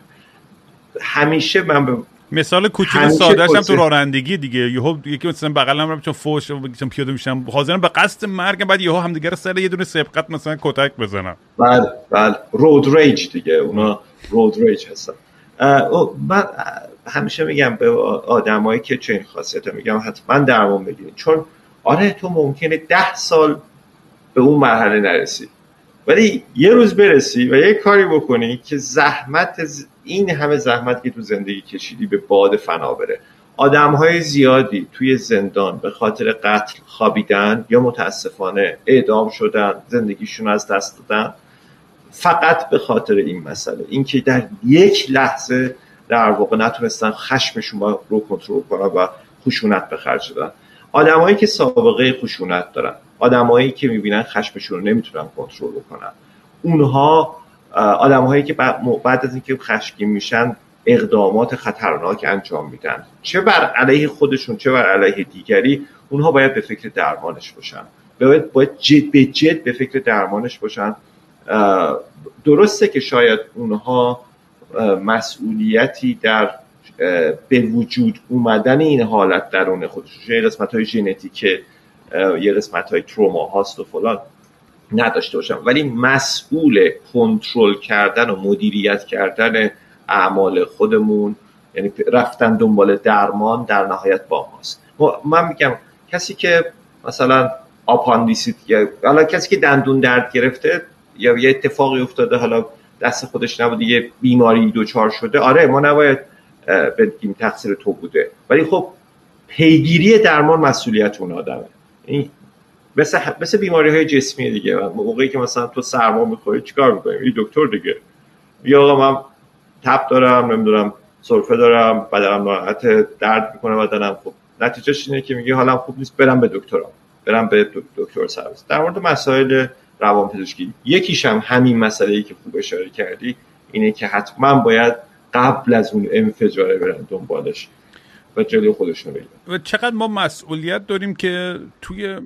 همیشه من یه مثال کوچیک سادهش هم تو رانندگی دیگه. یهو یکی مثلا بغلم رو چون فوش چون پیاده میشم. حاضرم به قصد مرگ بعد یهو همدیگه رو سر یه دونه سبقت مثلا کتک بزنم. بله بله. رود ریج دیگه. اونا رود ریج هستن. من همیشه میگم به آدمایی که چه این خاصیت میگم حتما درمان بگیرید چون آره تو ممکنه ده سال به اون مرحله نرسی. ولی یه روز برسی و یه کاری بکنی که زحمت این همه زحمت که تو زندگی کشیدی به باد فنا بره. آدم های زیادی توی زندان به خاطر قتل خوابیدن یا متاسفانه اعدام شدن زندگیشون از دست دادن فقط به خاطر این مسئله. اینکه در یک لحظه در واقع نتونستن خشمشون رو کنترل کنن و خشونت به خرج دادن آدمایی که سابقه خشونت دارن آدمایی که می‌بینن خشمشون رو نمی‌تونن کنترل بکنن. اونها آدمهایی که بعد از اینکه خشمگین میشن اقدامات خطرناک انجام میدن. چه بر علیه خودشون چه بر علیه دیگری اونها باید به فکر درمانش باشن. باید, باید جد به جد به فکر درمانش باشن. درسته که شاید اونها مسئولیتی در به وجود اومدن این حالت درون خودشون یه قسمت های ژنتیک یه قسمت های تروما هاست و فلان نداشته باشم. ولی مسئول کنترل کردن و مدیریت کردن اعمال خودمون یعنی رفتن دنبال درمان در نهایت با ماست. من میگم کسی که مثلا آپاندیسیت یا حالا کسی که دندون درد گرفته یا یه اتفاقی افتاده حالا دست خودش نبوده یه بیماری دچار شده. آره ما نباید بگیم تقصیر تو بوده. ولی خب پیگیری درمان مسئولیت اون آدمه. این مثل, مثل بیماری های جسمی دیگه. موقعی که مثلا تو سرما می‌خوری چیکار می‌کنی؟ این دکتر دیگه. یا آقا من تب دارم نمی‌دونم سرفه دارم بدنم ناراحت درد می‌کنه بدنم. خب نتیجهش اینه که میگه حالم خوب نیست برم به دکترم برم به دکتر سرویس. در مورد مسائل روان پزشکی. یکیش هم همین مسئله ای که خوب اشاره کردی اینه که حتما باید قبل از اون انفجاره برن دنبالش و جلوی خودشون بگیرن. و چقدر ما مسئولیت داریم که توی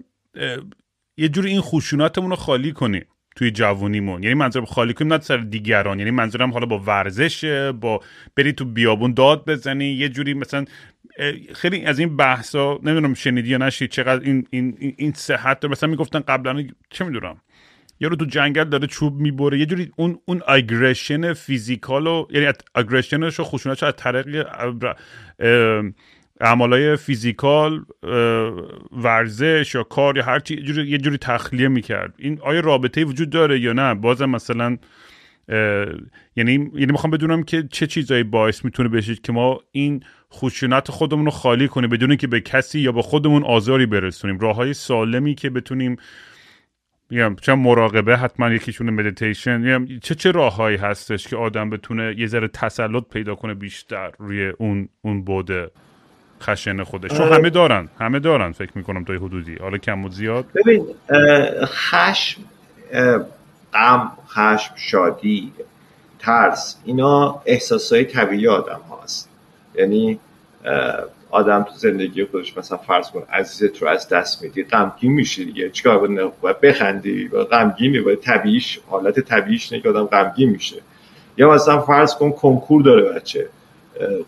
یه جوری این خشونتمون رو خالی کنیم توی جوونیمون. یعنی منظورم خالی کنیم نه سر دیگران. یعنی منظورم حالا با ورزش با بری تو بیابون داد بزنی یه جوری مثلا خیلی از این بحثا نمی‌دونم شنیدی یا نشید چقدر این این این صحت مثلا می‌گفتن قبلا چه می‌دونم؟ یارو تو جنگل داره چوب می‌بره. یه جوری اون اون اگریشن فیزیکال و یعنی اگریشنش و خشونتش از طریق اعمالای physical ورزش یا کار یا هر چی یه جوری, یه جوری تخلیه می‌کرد. این آیا رابطه وجود داره یا نه؟ بازم مثلا یعنی یعنی می‌خوام بدونم که چه چیزایی باعث می‌تونه بشه که ما این خشونت خودمون رو خالی کنیم بدون که به کسی یا به خودمون آزاری برسونیم. راه های سالمی که بتونیم میگم چه مراقبه حتما یکیشون مدیتیشن چه چه راههایی هستش که آدم بتونه یه ذره تسلط پیدا کنه بیشتر روی اون اون بوده خشن خودش؟ چون همه دارن. همه دارن فکر می‌کنم تا حدودی. حالا کم و زیاد؟ ببین خشم غم خشم شادی ترس اینا احساسهای طبیعی آدم هاست. یعنی آدم تو زندگی خودش مثلا فرض کن عزیزت رو از دست میدی غمگین میشه دیگه. چیکار باید بخندی؟ و غمگینی باید طبیعیش حالت طبیعیش نه که آدم غمگین میشه. یا مثلا فرض کن کنکور داره بچه.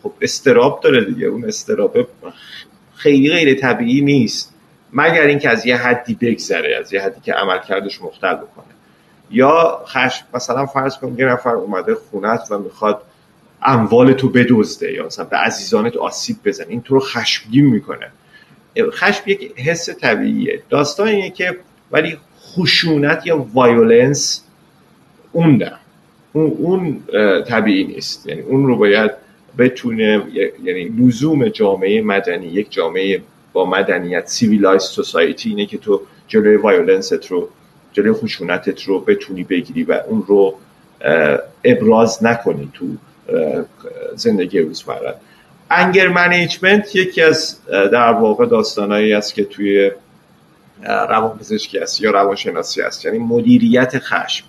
خب استراب داره دیگه. اون استراب خیلی غیر طبیعی نیست. مگر اینکه از یه حدی بگذره از یه حدی که عملکردش مختل بکنه. یا خش مثلا فرض کن یه نفر اومده خونت و می‌خواد اموال تو بدزده یا مثلا به عزیزانت آسیب بزن. این تو رو خشمگین می‌کنه. خشم یک حس طبیعیه. داستان اینه که ولی خشونت یا وایولنس اون ده اون, اون طبیعی نیست. یعنی اون رو باید بتونه یعنی لزوم جامعه مدنی یک جامعه با مدنیت civilized society اینه که تو جلوی violence ت رو جلوی خشونتت رو بتونی بگیری و اون رو ابراز نکنی تو زندگی روزمره anger management یکی از در واقع داستانهایی است که توی روانپزشکی است یا روانشناسی است. یعنی مدیریت خشم.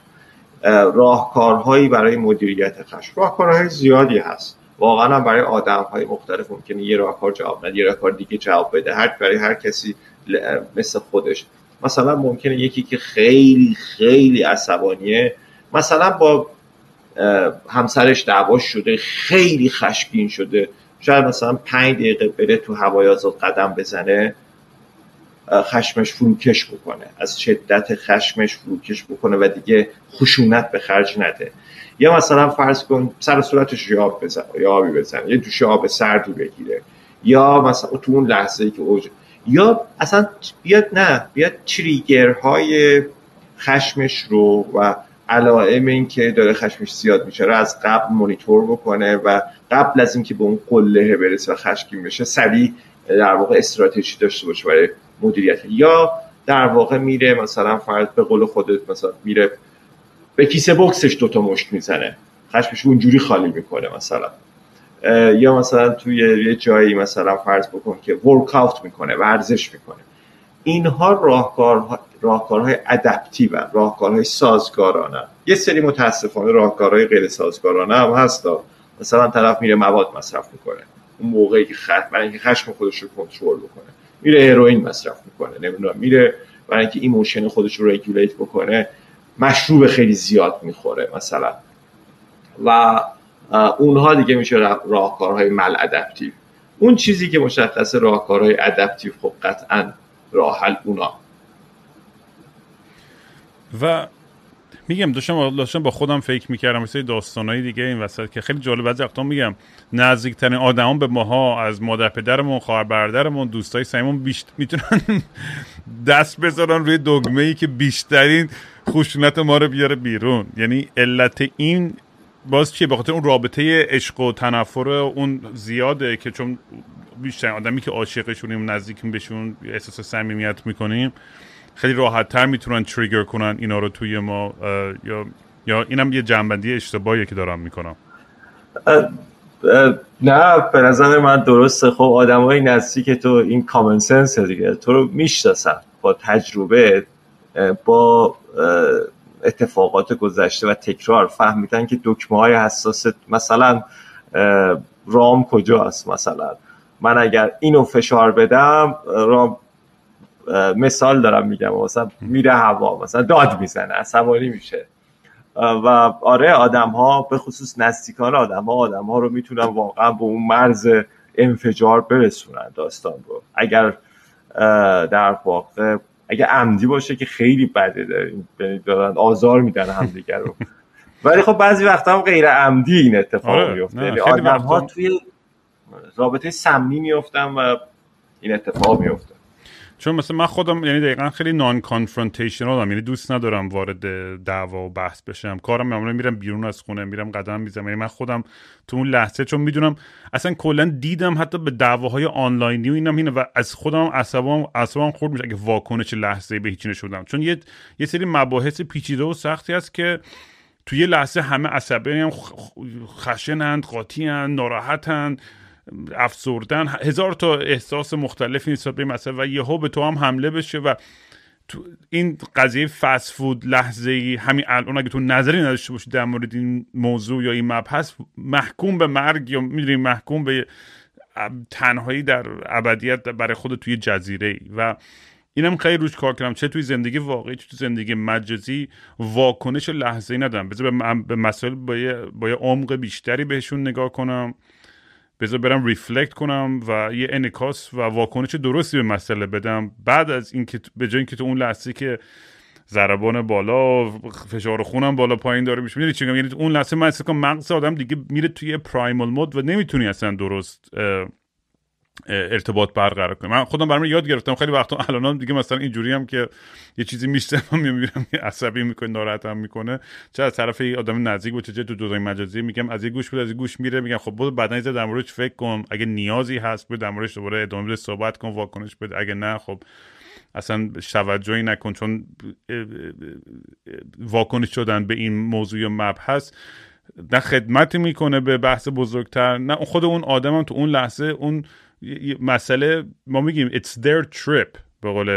راهکارهایی برای مدیریت خشم. راهکارهای زیادی هست. واقعا برای آدم های مختلف ممکنه یه راهکار جواب نده یه راهکار دیگه جواب بده. هر برای هر کسی مثل خودش. مثلا ممکنه یکی که خیلی خیلی عصبانیه مثلا با همسرش دعواش شده خیلی خشمگین شده. شاید مثلا پنج دقیقه بره تو هوای آزاد قدم بزنه خشمش فروکش بکنه. از شدت خشمش فروکش بکنه و دیگه خشونت به خرج نده. یا مثلا فرض کن سر صورتش یا آب بزن یا آبی بزن یه دوش آب سردی بگیره. یا مثلا تو اون لحظه ای که اوج یا اصلا بیاد نه بیاد تریگرهای خشمش رو و علائم این که داره خشمش زیاد میشه رو از قبل مونیتور بکنه و قبل از اینکه به اون قله برسه و خشمگین بشه سریع در واقع استراتژی داشته باشه برای مدیریت. یا در واقع میره مثلا فرض به قول خودت مثلا میره به کیسه بکسش دوتا مشت می‌زنه. خشمش اونجوری خالی می‌کنه مثلا. یا مثلا توی یه جایی مثلا فرض بکن که ورک می‌کنه ورزش می‌کنه. اینها راهکار راهکارهای ادپتیو راهکارهای سازگارانه. یه سری متاسفانه راهکارهای غیر سازگارانه هم هست. مثلا طرف میره مواد مصرف می‌کنه. اون موقعی که خشم برای اینکه خشم خودش رو کنترل بکنه. میره هروئین مصرف می‌کنه. نمی‌دونم. میره برای اینکه emotion خودش رو regulate بکنه مشروب خیلی زیاد می‌خوره مثلا. و اونها دیگه میشه راهکارهای maladaptive اون چیزی که مشخص راهکارهای adaptive خب قطعا راه حل اونا. و میگم داشتم داشتم با خودم فکر می‌کردم مثل داستانهای دیگه این وسط که خیلی جالب. بعضی وقتا میگم نزدیکترین آدمان به ماها از مادر پدرمون خواهر برادرمون دوستای سعیمون بیشتر می‌تونن دست بذارن روی دگمه ای که بیشترین خشونت ما رو بیاره بیرون. یعنی علت این باز چیه؟ بخاطر اون رابطه عشق و تنفر اون زیاده که چون بیشتر آدمی که عاشقشونیم نزدیکیم بهشون احساس صمیمیت می‌کنیم خیلی راحت تر می‌تونن تریگر کنن اینا رو توی ما یا یا اینم یه جنبندی اشتباهیه که دارم می‌کنم. نه به نظر من درسته. خب آدم های نزدیک تو این کامن سنس دیگه. تو رو می‌شناسن با تجربه با اتفاقات گذشته و تکرار. فهمیدن که دکمه های حساس مثلا رام کجاست؟ مثلا. من اگر اینو فشار بدم رام مثال دارم میگم مثلا میره هوا مثلا داد می‌زنه عصبانی میشه. و آره آدم ها به خصوص نزدیکان آدم ها آدم ها رو می‌تونن واقعا به اون مرز انفجار برسونن داستان رو. اگر در واقع اگه عمدی باشه که خیلی بده دارن آزار میدن همدیگه رو. ولی خب بعضی وقتا هم غیر عمدی این اتفاق. میفته یعنی آدم ها توی رابطه سمی میفتن و این اتفاق میفته چون مثلا من خودم یعنی دقیقا خیلی نان کانفرونتیشنال یعنی دوست ندارم وارد دعوا و بحث بشم. کارم معمولا میرم بیرون از خونه میرم قدم می‌زنم. یعنی من خودم تو اون لحظه چون می‌دونم اصلا کلا دیدم حتی به دعواهای آنلاینی و اینم اینه و از خودم عصبام عصبام خورد میشه اگه واکنش لحظه به هیچی نشودم چون یه یه سری مباحث پیچیده و سختی هست که توی یه لحظه همه عصبی هم خشنند قاطیان ناراحتند افسردن. هزار تا احساس مختلفی نسبت به مسئله و یهو به تو هم حمله بشه و تو این قضیه فست فود لحظه ای همین الان اگه تو نظری نداشته باشی در مورد این موضوع یا این مبحث محکوم به مرگ یا می‌دونی محکوم به تنهایی در ابدیت برای خود توی جزیره ای و اینم خیلی روش کار کردم. چه توی زندگی واقعی چه توی زندگی مجازی واکنش لحظه ای ندارم. بذار به مسائل با با عمق بیشتری بهشون نگاه کنم. بذار برم ریفلکت کنم و یه انکاس و واکنش درستی به مسئله بدم. بعد از اینکه به جای اینکه تو اون لحظه که ضربان بالا فشار خونم بالا پایین داره میشه می‌دونی چی یعنی اون لحظه من مغز آدم دیگه میره توی پرایمال مود و نمی‌تونی اصلا درست ارتباط برقرار کنیم من خودم برام یاد گرفتم. خیلی وقتا الان دیگه مثلا اینجوری هم که یه چیزی میشتم می‌بینم عصبی می‌کنه ناراحتم می‌کنه. چه از طرف آدم نزدیک باشه چه تو دورای مجازی میگم از این گوش بود از این گوش میره میگم خب بود بعدا در موردش فکر کن. اگه نیازی هست بود در موردش دوباره ادامه بده صحبت کن واکنش بده. اگه نه خب اصلا توجهی نکن چون واکنش شدن به این موضوع مبحث نه خدمتی می‌کنه به بحث بزرگتر نه خود اون آدم تو اون لحظه اون مسئله ما میگیم it's their trip به قول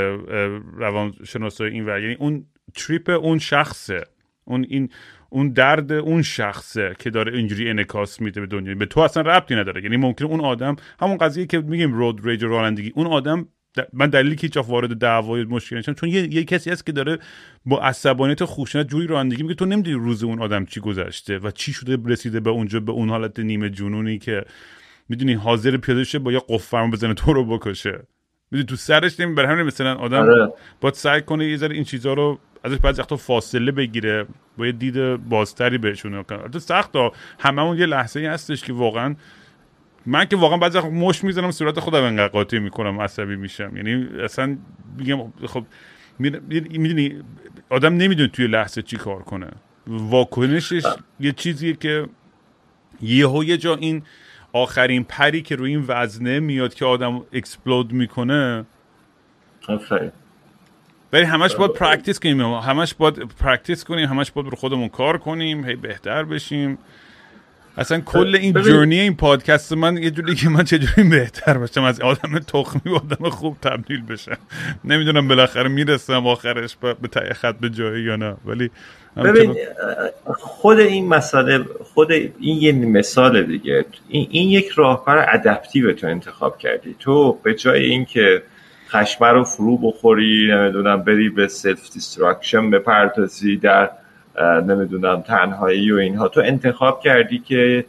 روان شناسای این ور. یعنی اون تریپ اون شخصه. اون این اون درد اون شخصه که داره اینجوری انکاس میده به دنیا. به تو اصلا ربطی نداره. یعنی ممکن اون آدم همون قضیه که میگیم رود ریج رانندگی اون آدم من دلیلی که هیچ وارد دعوای مشکل نشم چون یه،, یه, کسی هست که داره با عصبانیت خوشنط جوری رانندگی میگه تو نمی‌دونی روز اون آدم چی گذشته و چی شده رسیده به اونجا به اون حالت نیمه جنونی که می‌دونی حاضر پیاده شه با یه قفرم بزنه تو رو بکشه. می‌دونی تو سرش نمی بر همین مثلا آدم آره. باید سعی کنه یه ذره این چیزها رو ازش بعضی وقتا فاصله بگیره با یه دید بازتری بهشون کنه. تو سخت هممون یه لحظه ای هستش که واقعا من که واقعا بعضی وقت مش می‌زنم صورت خودم انقدر قاطی می‌کنم عصبی میشم. یعنی اصلا میگم خب می‌دونی آدم نمی‌دونه توی لحظه چی کار کنه. واکنشش یه چیزیه که یهو یه جا این آخرین پری که روی این وزنه میاد که آدم explode می‌کنه. ولی همش باید practice کنیم. همش باید practice کنیم. همش باید رو خودمون کار کنیم. هی بهتر بشیم. اصلا کل این journey این پادکست من یه جوری که من چجوری بهتر باشم از آدم تخمی و آدم خوب تبدیل بشم. نمی‌دونم بالاخره می‌رسم آخرش به تای خط به جایی یا نه. ولی ببین خود این مسئله خود این یه مثال دیگه. این, این یک راهکار adaptive تو انتخاب کردی. تو به جای اینکه خشمه رو فرو بخوری نمی‌دونم بری به self-destruction بپردازی در نمی‌دونم تنهایی و اینها. تو انتخاب کردی که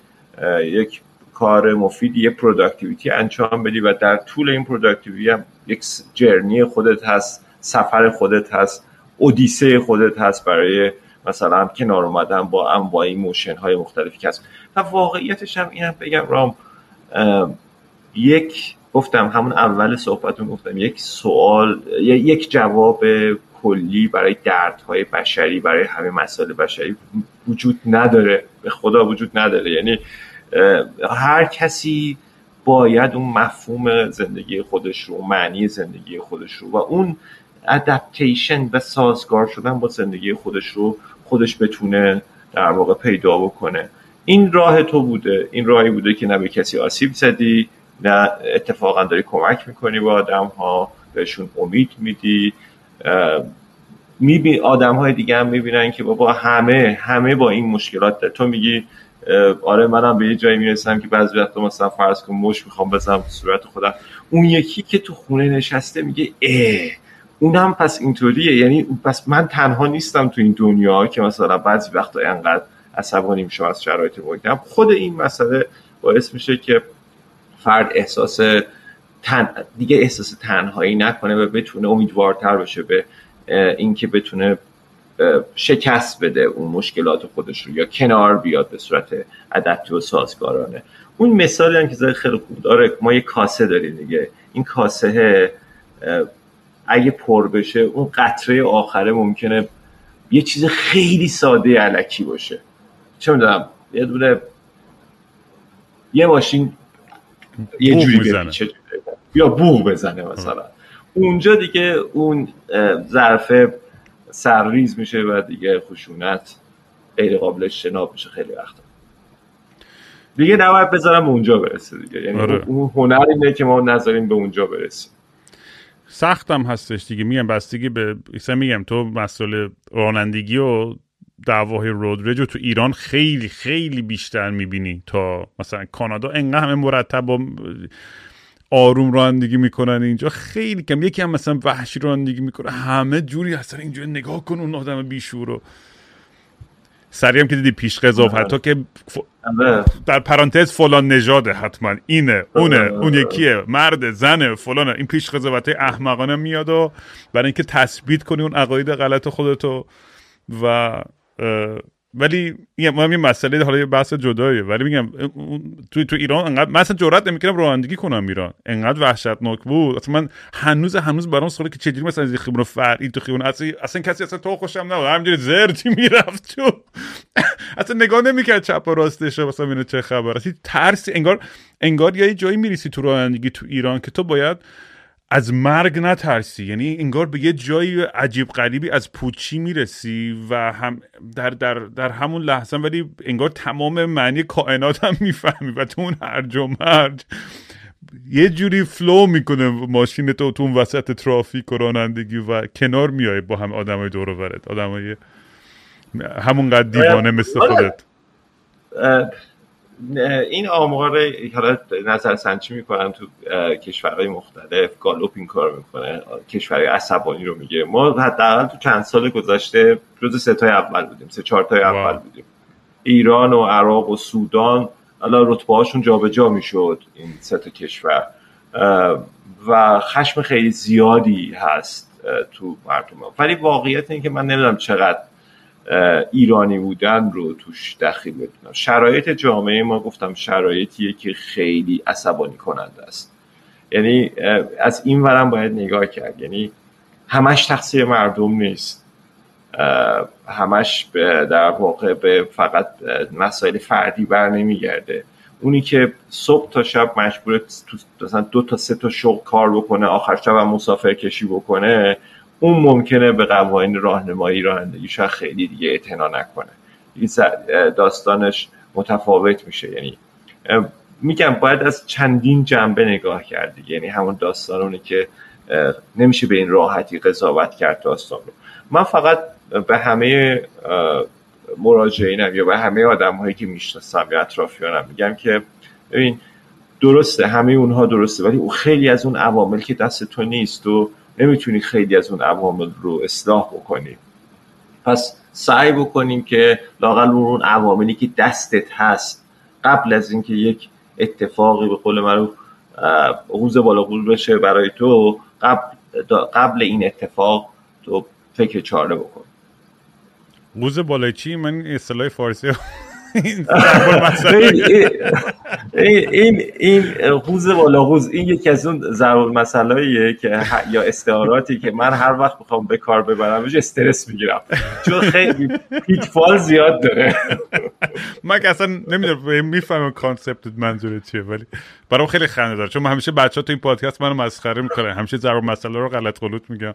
یک کار مفید یه productivity انجام بدی و در طول این productivity هم یک جرنی خودت هست سفر خودت هست اودیسه خودت هست برای مثلا کنار اومدن با انواع موشن های مختلفی که هست. و واقعیتش هم اینم بگم رام یک گفتم همون اول صحبتون گفتم یک سوال یک جواب کلی برای دردهای بشری برای همه مسائل بشری وجود نداره. به خدا وجود نداره. یعنی هر کسی باید اون مفهوم زندگی خودش رو معنی زندگی خودش رو و اون ادپتیشن و سازگار شدن با زندگی خودش رو خودش بتونه در واقع پیدا بکنه. این راه تو بوده. این راهی بوده که نه به کسی آسیب زدی نه اتفاقا داری کمک می‌کنی با آدم ها بهشون امید میدی میبین آدم های دیگه هم می‌بینن که بابا همه همه با این مشکلات ده. تو میگی آره منم به یه جایی می‌رسم که بعضی وقتا مثلا فرض کن مش می‌خوام بزنم تو صورت خودم. اون یکی که تو خونه نشسته میگه اه اونم پس اینطوریه. یعنی پس من تنها نیستم تو این دنیا که مثلا بعضی وقتا انقدر عصبانی میشم از شرایط محیطم. خود این مسئله باعث میشه که فرد احساس تن... دیگه احساس تنهایی نکنه و بتونه امیدوارتر بشه به اینکه بتونه شکست بده اون مشکلات خودش رو یا کنار بیاد به صورت ادپتیو و سازگارانه. اون مثالی هم که خیلی خوب داره ما یه کاسه داریم دیگه. این کاسه اگه پر بشه اون قطره آخره ممکنه یه چیز خیلی ساده علکی باشه. چه می‌دونم یه دونه یه ماشین یه جوری یا بوغ بزنه مثلا. اونجا دیگه اون ظرف سرریز میشه و دیگه خشونت غیر قابل اجتناب میشه خیلی وقتا. دیگه نباید بذارم اونجا برسه دیگه. یعنی آره. اون هنر اینه که ما نذاریم به اونجا برسیم. سختم هستش دیگه. میگم بستگی به میگم تو مسئله رانندگی و دعوای رودرج تو ایران خیلی خیلی بیشتر می‌بینی تا مثلا کانادا. انقدر همه مرتب و آروم رانندگی می‌کنن اینجا. خیلی کم. یکی هم مثلا وحشی رانندگی می‌کنه. همه جوری اصلا اینجا نگاه کن اون آدم بیشور رو. سریع هم که دیدی پیش قضاوت. حتی که آره. در پرانتز فلان نژاده حتما. اینه اونه اون یکیه. مرد زنه فلانه. این پیش قضاوت احمقانه میاد و برای اینکه تثبیت کنی اون عقاید غلط خودتو و ولی ما یه مسئله حالا یه بحث جداییه. ولی میگم تو تو ایران انقدر من اصلا جرئت نمی‌کنم رانندگی کنم ایران. انقدر وحشتناک بود. اصلا من هنوز هنوز برام سواله که چجوری مثلا از خیابون فرعی تو خیابون اصلا اصلا کسی اصلا تو خوشم نبود. همینجوری زرتی می‌رفت تو. اصلا نگاه نمی‌کرد چپ و راستش مثلا اینو چه خبر اصلا ترس انگار انگار یه جایی میریسی تو رانندگی تو ایران که تو باید از مرگ نترسی. یعنی انگار به یه جایی عجیب غریبی از پوچی می‌رسی و هم در, در, در همون لحظه ولی انگار تمام معنی کائنات هم می‌فهمی و تو اون هرج و مرج یه جوری flow می‌کنه ماشین تو تو اون وسط ترافیک و رانندگی و کنار میای با هم آدمای دور و برت آدمای همونقدر دیوانه مثل خودت. این آمار حالا نظر سنجی می‌کنن تو کشورهای مختلف گالوپ این کار می‌کنه کشورهای عصبانی رو میگه. ما حداقل تو چند سال گذشته جز سه تای اول بودیم سه چهار تای اول بودیم. ایران و عراق و سودان حالا رتبه هاشون جابجا می‌شد این سه تا کشور. و خشم خیلی زیادی هست تو مردم. ولی واقعیت اینه که من نمی‌دونم چقدر ایرانی بودن رو توش دخیل بدونم. شرایط جامعه ما گفتم شرایطیه که خیلی عصبانی کننده است. یعنی از این ورم باید نگاه کرد. یعنی همش تقصیر مردم نیست. همش در واقع به فقط مسائل فردی بر نمیگرده. اونی که صبح تا شب مجبور مثلا دو تا سه تا شغل کار بکنه آخر شب هم مسافر کشی بکنه اون ممکنه به قوانین راهنمایی رانندگی شاید خیلی دیگه اعتنا نکنه. داستانش متفاوت میشه. یعنی میگم باید از چندین جنبه نگاه کرد یعنی همون داستانونه که نمیشه به این راحتی قضاوت کرد داستان رو. من فقط به همه مراجعینم یا به همه آدم هایی که می‌شناسم یا اطرافیانم میگم که ببین درسته همه اونها درسته ولی او خیلی از اون عوامل که دست تو نیست و نمی‌تونی خیلی از اون عوامل رو اصلاح بکنی. پس سعی بکنیم که لاقل اون عواملی که دستت هست قبل از اینکه یک اتفاقی به قول من حوز بالا قول بشه برای تو قبل, قبل این اتفاق تو فکر چاره بکن. قوز بالای چی؟ من اصطلاح فارسی این این این قوز بالا قوز این یکی از اون ضرور مسائلیه که یا استعاراتی که من هر وقت می‌خوام به کار ببرم استرس می‌گیرم. چون خیلی pitfall زیاد داره. من که اصلا نمی‌دونم می‌فهمم concept منظورت چیه ولی برام خیلی خنده داره چون من همیشه بچه ها تو این پادکست منو مسخره می‌کنه همیشه ضرب المثل رو غلط غلط میگم.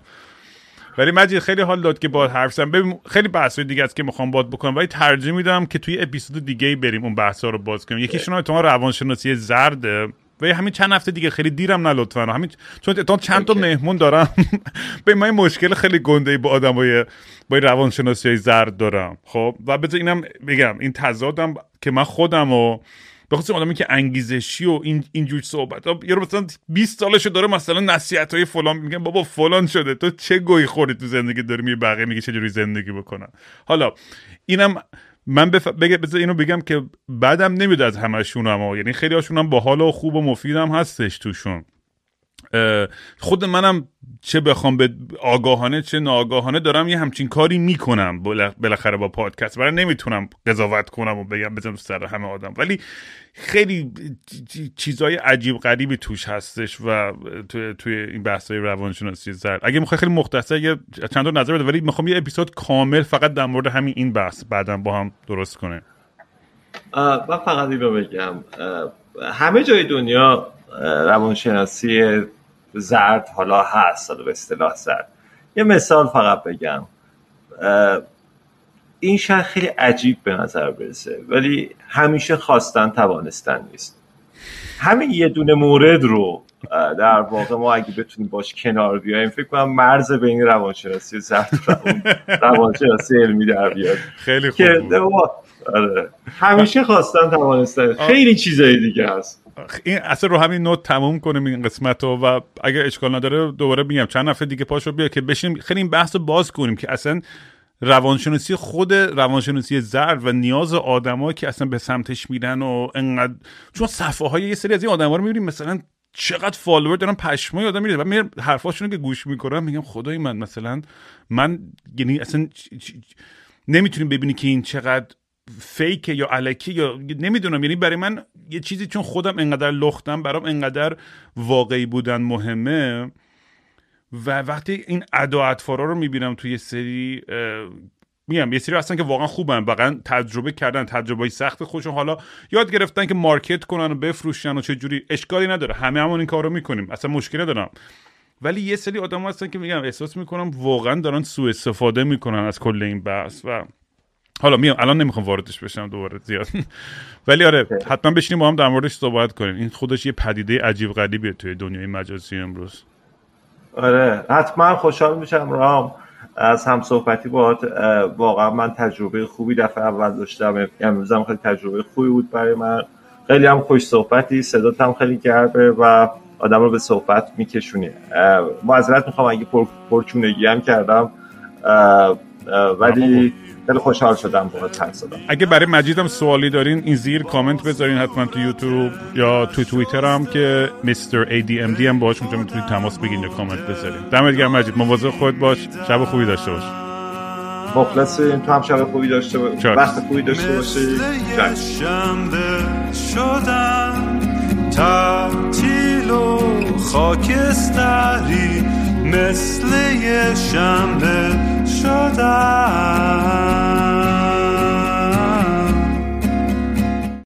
ولی مجید خیلی حال داد که با حرف زدم ببین خیلی بحث دیگه است که می‌خوام بات بکنم ولی ترجیح میدم که توی اپیزود دیگه بریم اون بحث ها رو باز کنیم. یکیشون تو روانشناسی زرده. و همین چند هفته دیگه خیلی دیرم نه لطفا همین چون تا چند تا مهمون دارم. به من مشکل خیلی گنده با آدمای با روانشناسی های زرد دارم. خب؟ و بذار اینم بگم این تضادم که من خودم و خصوص آدمی که انگیزشی و این اینجور صحبت ها یارو مثلا 20 سالشو داره مثلا نصیحت های فلان میگن بابا فلان شده تو چه گوی خوری تو زندگی؟ داری می بقیه میگه چجوری زندگی بکنن؟ حالا اینم من بف... بگه بذار اینو بگم که بعدم نمیاد از همشون هم یعنی خیلی هاشون هم باحال و خوب و مفیدم هستش توشون. خود منم چه بخوام به آگاهانه چه ناآگاهانه دارم یه همچین کاری می‌کنم بالاخره با پادکست. برای نمی‌تونم قضاوت کنم و بگم بزنم سر همه آدم. ولی خیلی چیزای عجیب غریبی توش هستش و توی, توی این بحث های روانشناسی زرد. اگه می‌خوای خیلی مختصر یه چند تا نظر بده ولی می‌خوام یه اپیزود کامل فقط در مورد همین این بحث بعدا با هم درست کنه من فقط این رو بگم همه جای دنیا روانشناسی زرد حالا هست حالا به اصطلاح زرد. یه مثال فقط بگم. این شهر خیلی عجیب به نظر برسه ولی همیشه خواستن توانستن نیست. همین یه دونه مورد رو در واقع ما اگه بتونیم باش کنار بیایم فکر کنم مرز بین روانشناسی زرد و روانشناسی علمی در بیاد. خیلی خوب آره. همیشه خواستن توانستن. خیلی چیزایی دیگه هست. این اصلا رو همین نوت تموم کنیم این قسمت رو و اگر اشکال نداره دوباره میگم چند نفر دیگه پاشو بیا که بشیم خیلی این بحث رو باز کنیم که اصلا روانشناسی خود روانشناسی زرد و نیاز آدما که اصلا به سمتش میرن و انقدر چون صفحه های یه سری از این آدما رو می‌بینیم مثلا چقدر فالوور دارن پشمای آدم میره و میرم حرفاشونو که گوش می‌کنم میگم خدای من مثلا من یعنی اصلا نمی‌تونیم ببینی که این چقدر فیک یا علکی یا نمی‌دونم. یعنی برای من یه چیزی چون خودم انقدر لختم برام انقدر واقعی بودن مهمه. و وقتی این ادا اطفارا رو می‌بینم توی سری میگم یه سری هستن که واقعا خوبن واقعا تجربه کردن تجربه سخت خودشون. حالا یاد گرفتن که مارکت کنن و بفروشن و چه جوری اشکالی نداره. همه همون این کارو می‌کنیم. اصلا مشکلی ندارم. ولی یه سری آدم هستن که میگم احساس می‌کنم واقعا دارن سوء استفاده می‌کنن از کل این بحث و حالا میام الان نمی‌خوام واردش بشم دوباره زیاد. ولی آره حتما بشینیم با هم در موردش صحبت کنیم. این خودش یه پدیده عجیب غریبیه توی دنیای مجازی امروز. آره حتما خوشحال میشم رام از هم صحبتی با واقعا من تجربه خوبی دفعه اول داشتم. امروزم خیلی تجربه خوبی بود برای من. خیلی هم خوش صحبتی صدات هم خیلی گربه و آدم رو به صحبت میکشونی. معذرت می‌خوام اگه پر، پرچونگی هم کردم. ولی خیلی خوشحال شدم باهات حرف زدم اگه برای مجیدم سوالی دارین این زیر کامنت بذارین حتما تو یوتیوب یا تو توییتر هم که مستر ADMD هم باهاش اونجا می‌تونید تماس بگیرین یا کامنت بذارین. دمت گرم مجید. مواظب خود باش. شب خوبی داشته باش. مخلصیم تو هم شب خوبی داشته باش وقت خوبی داشته باشی. شدم تعطیل و خاکستری. مثل یه شنبه شدم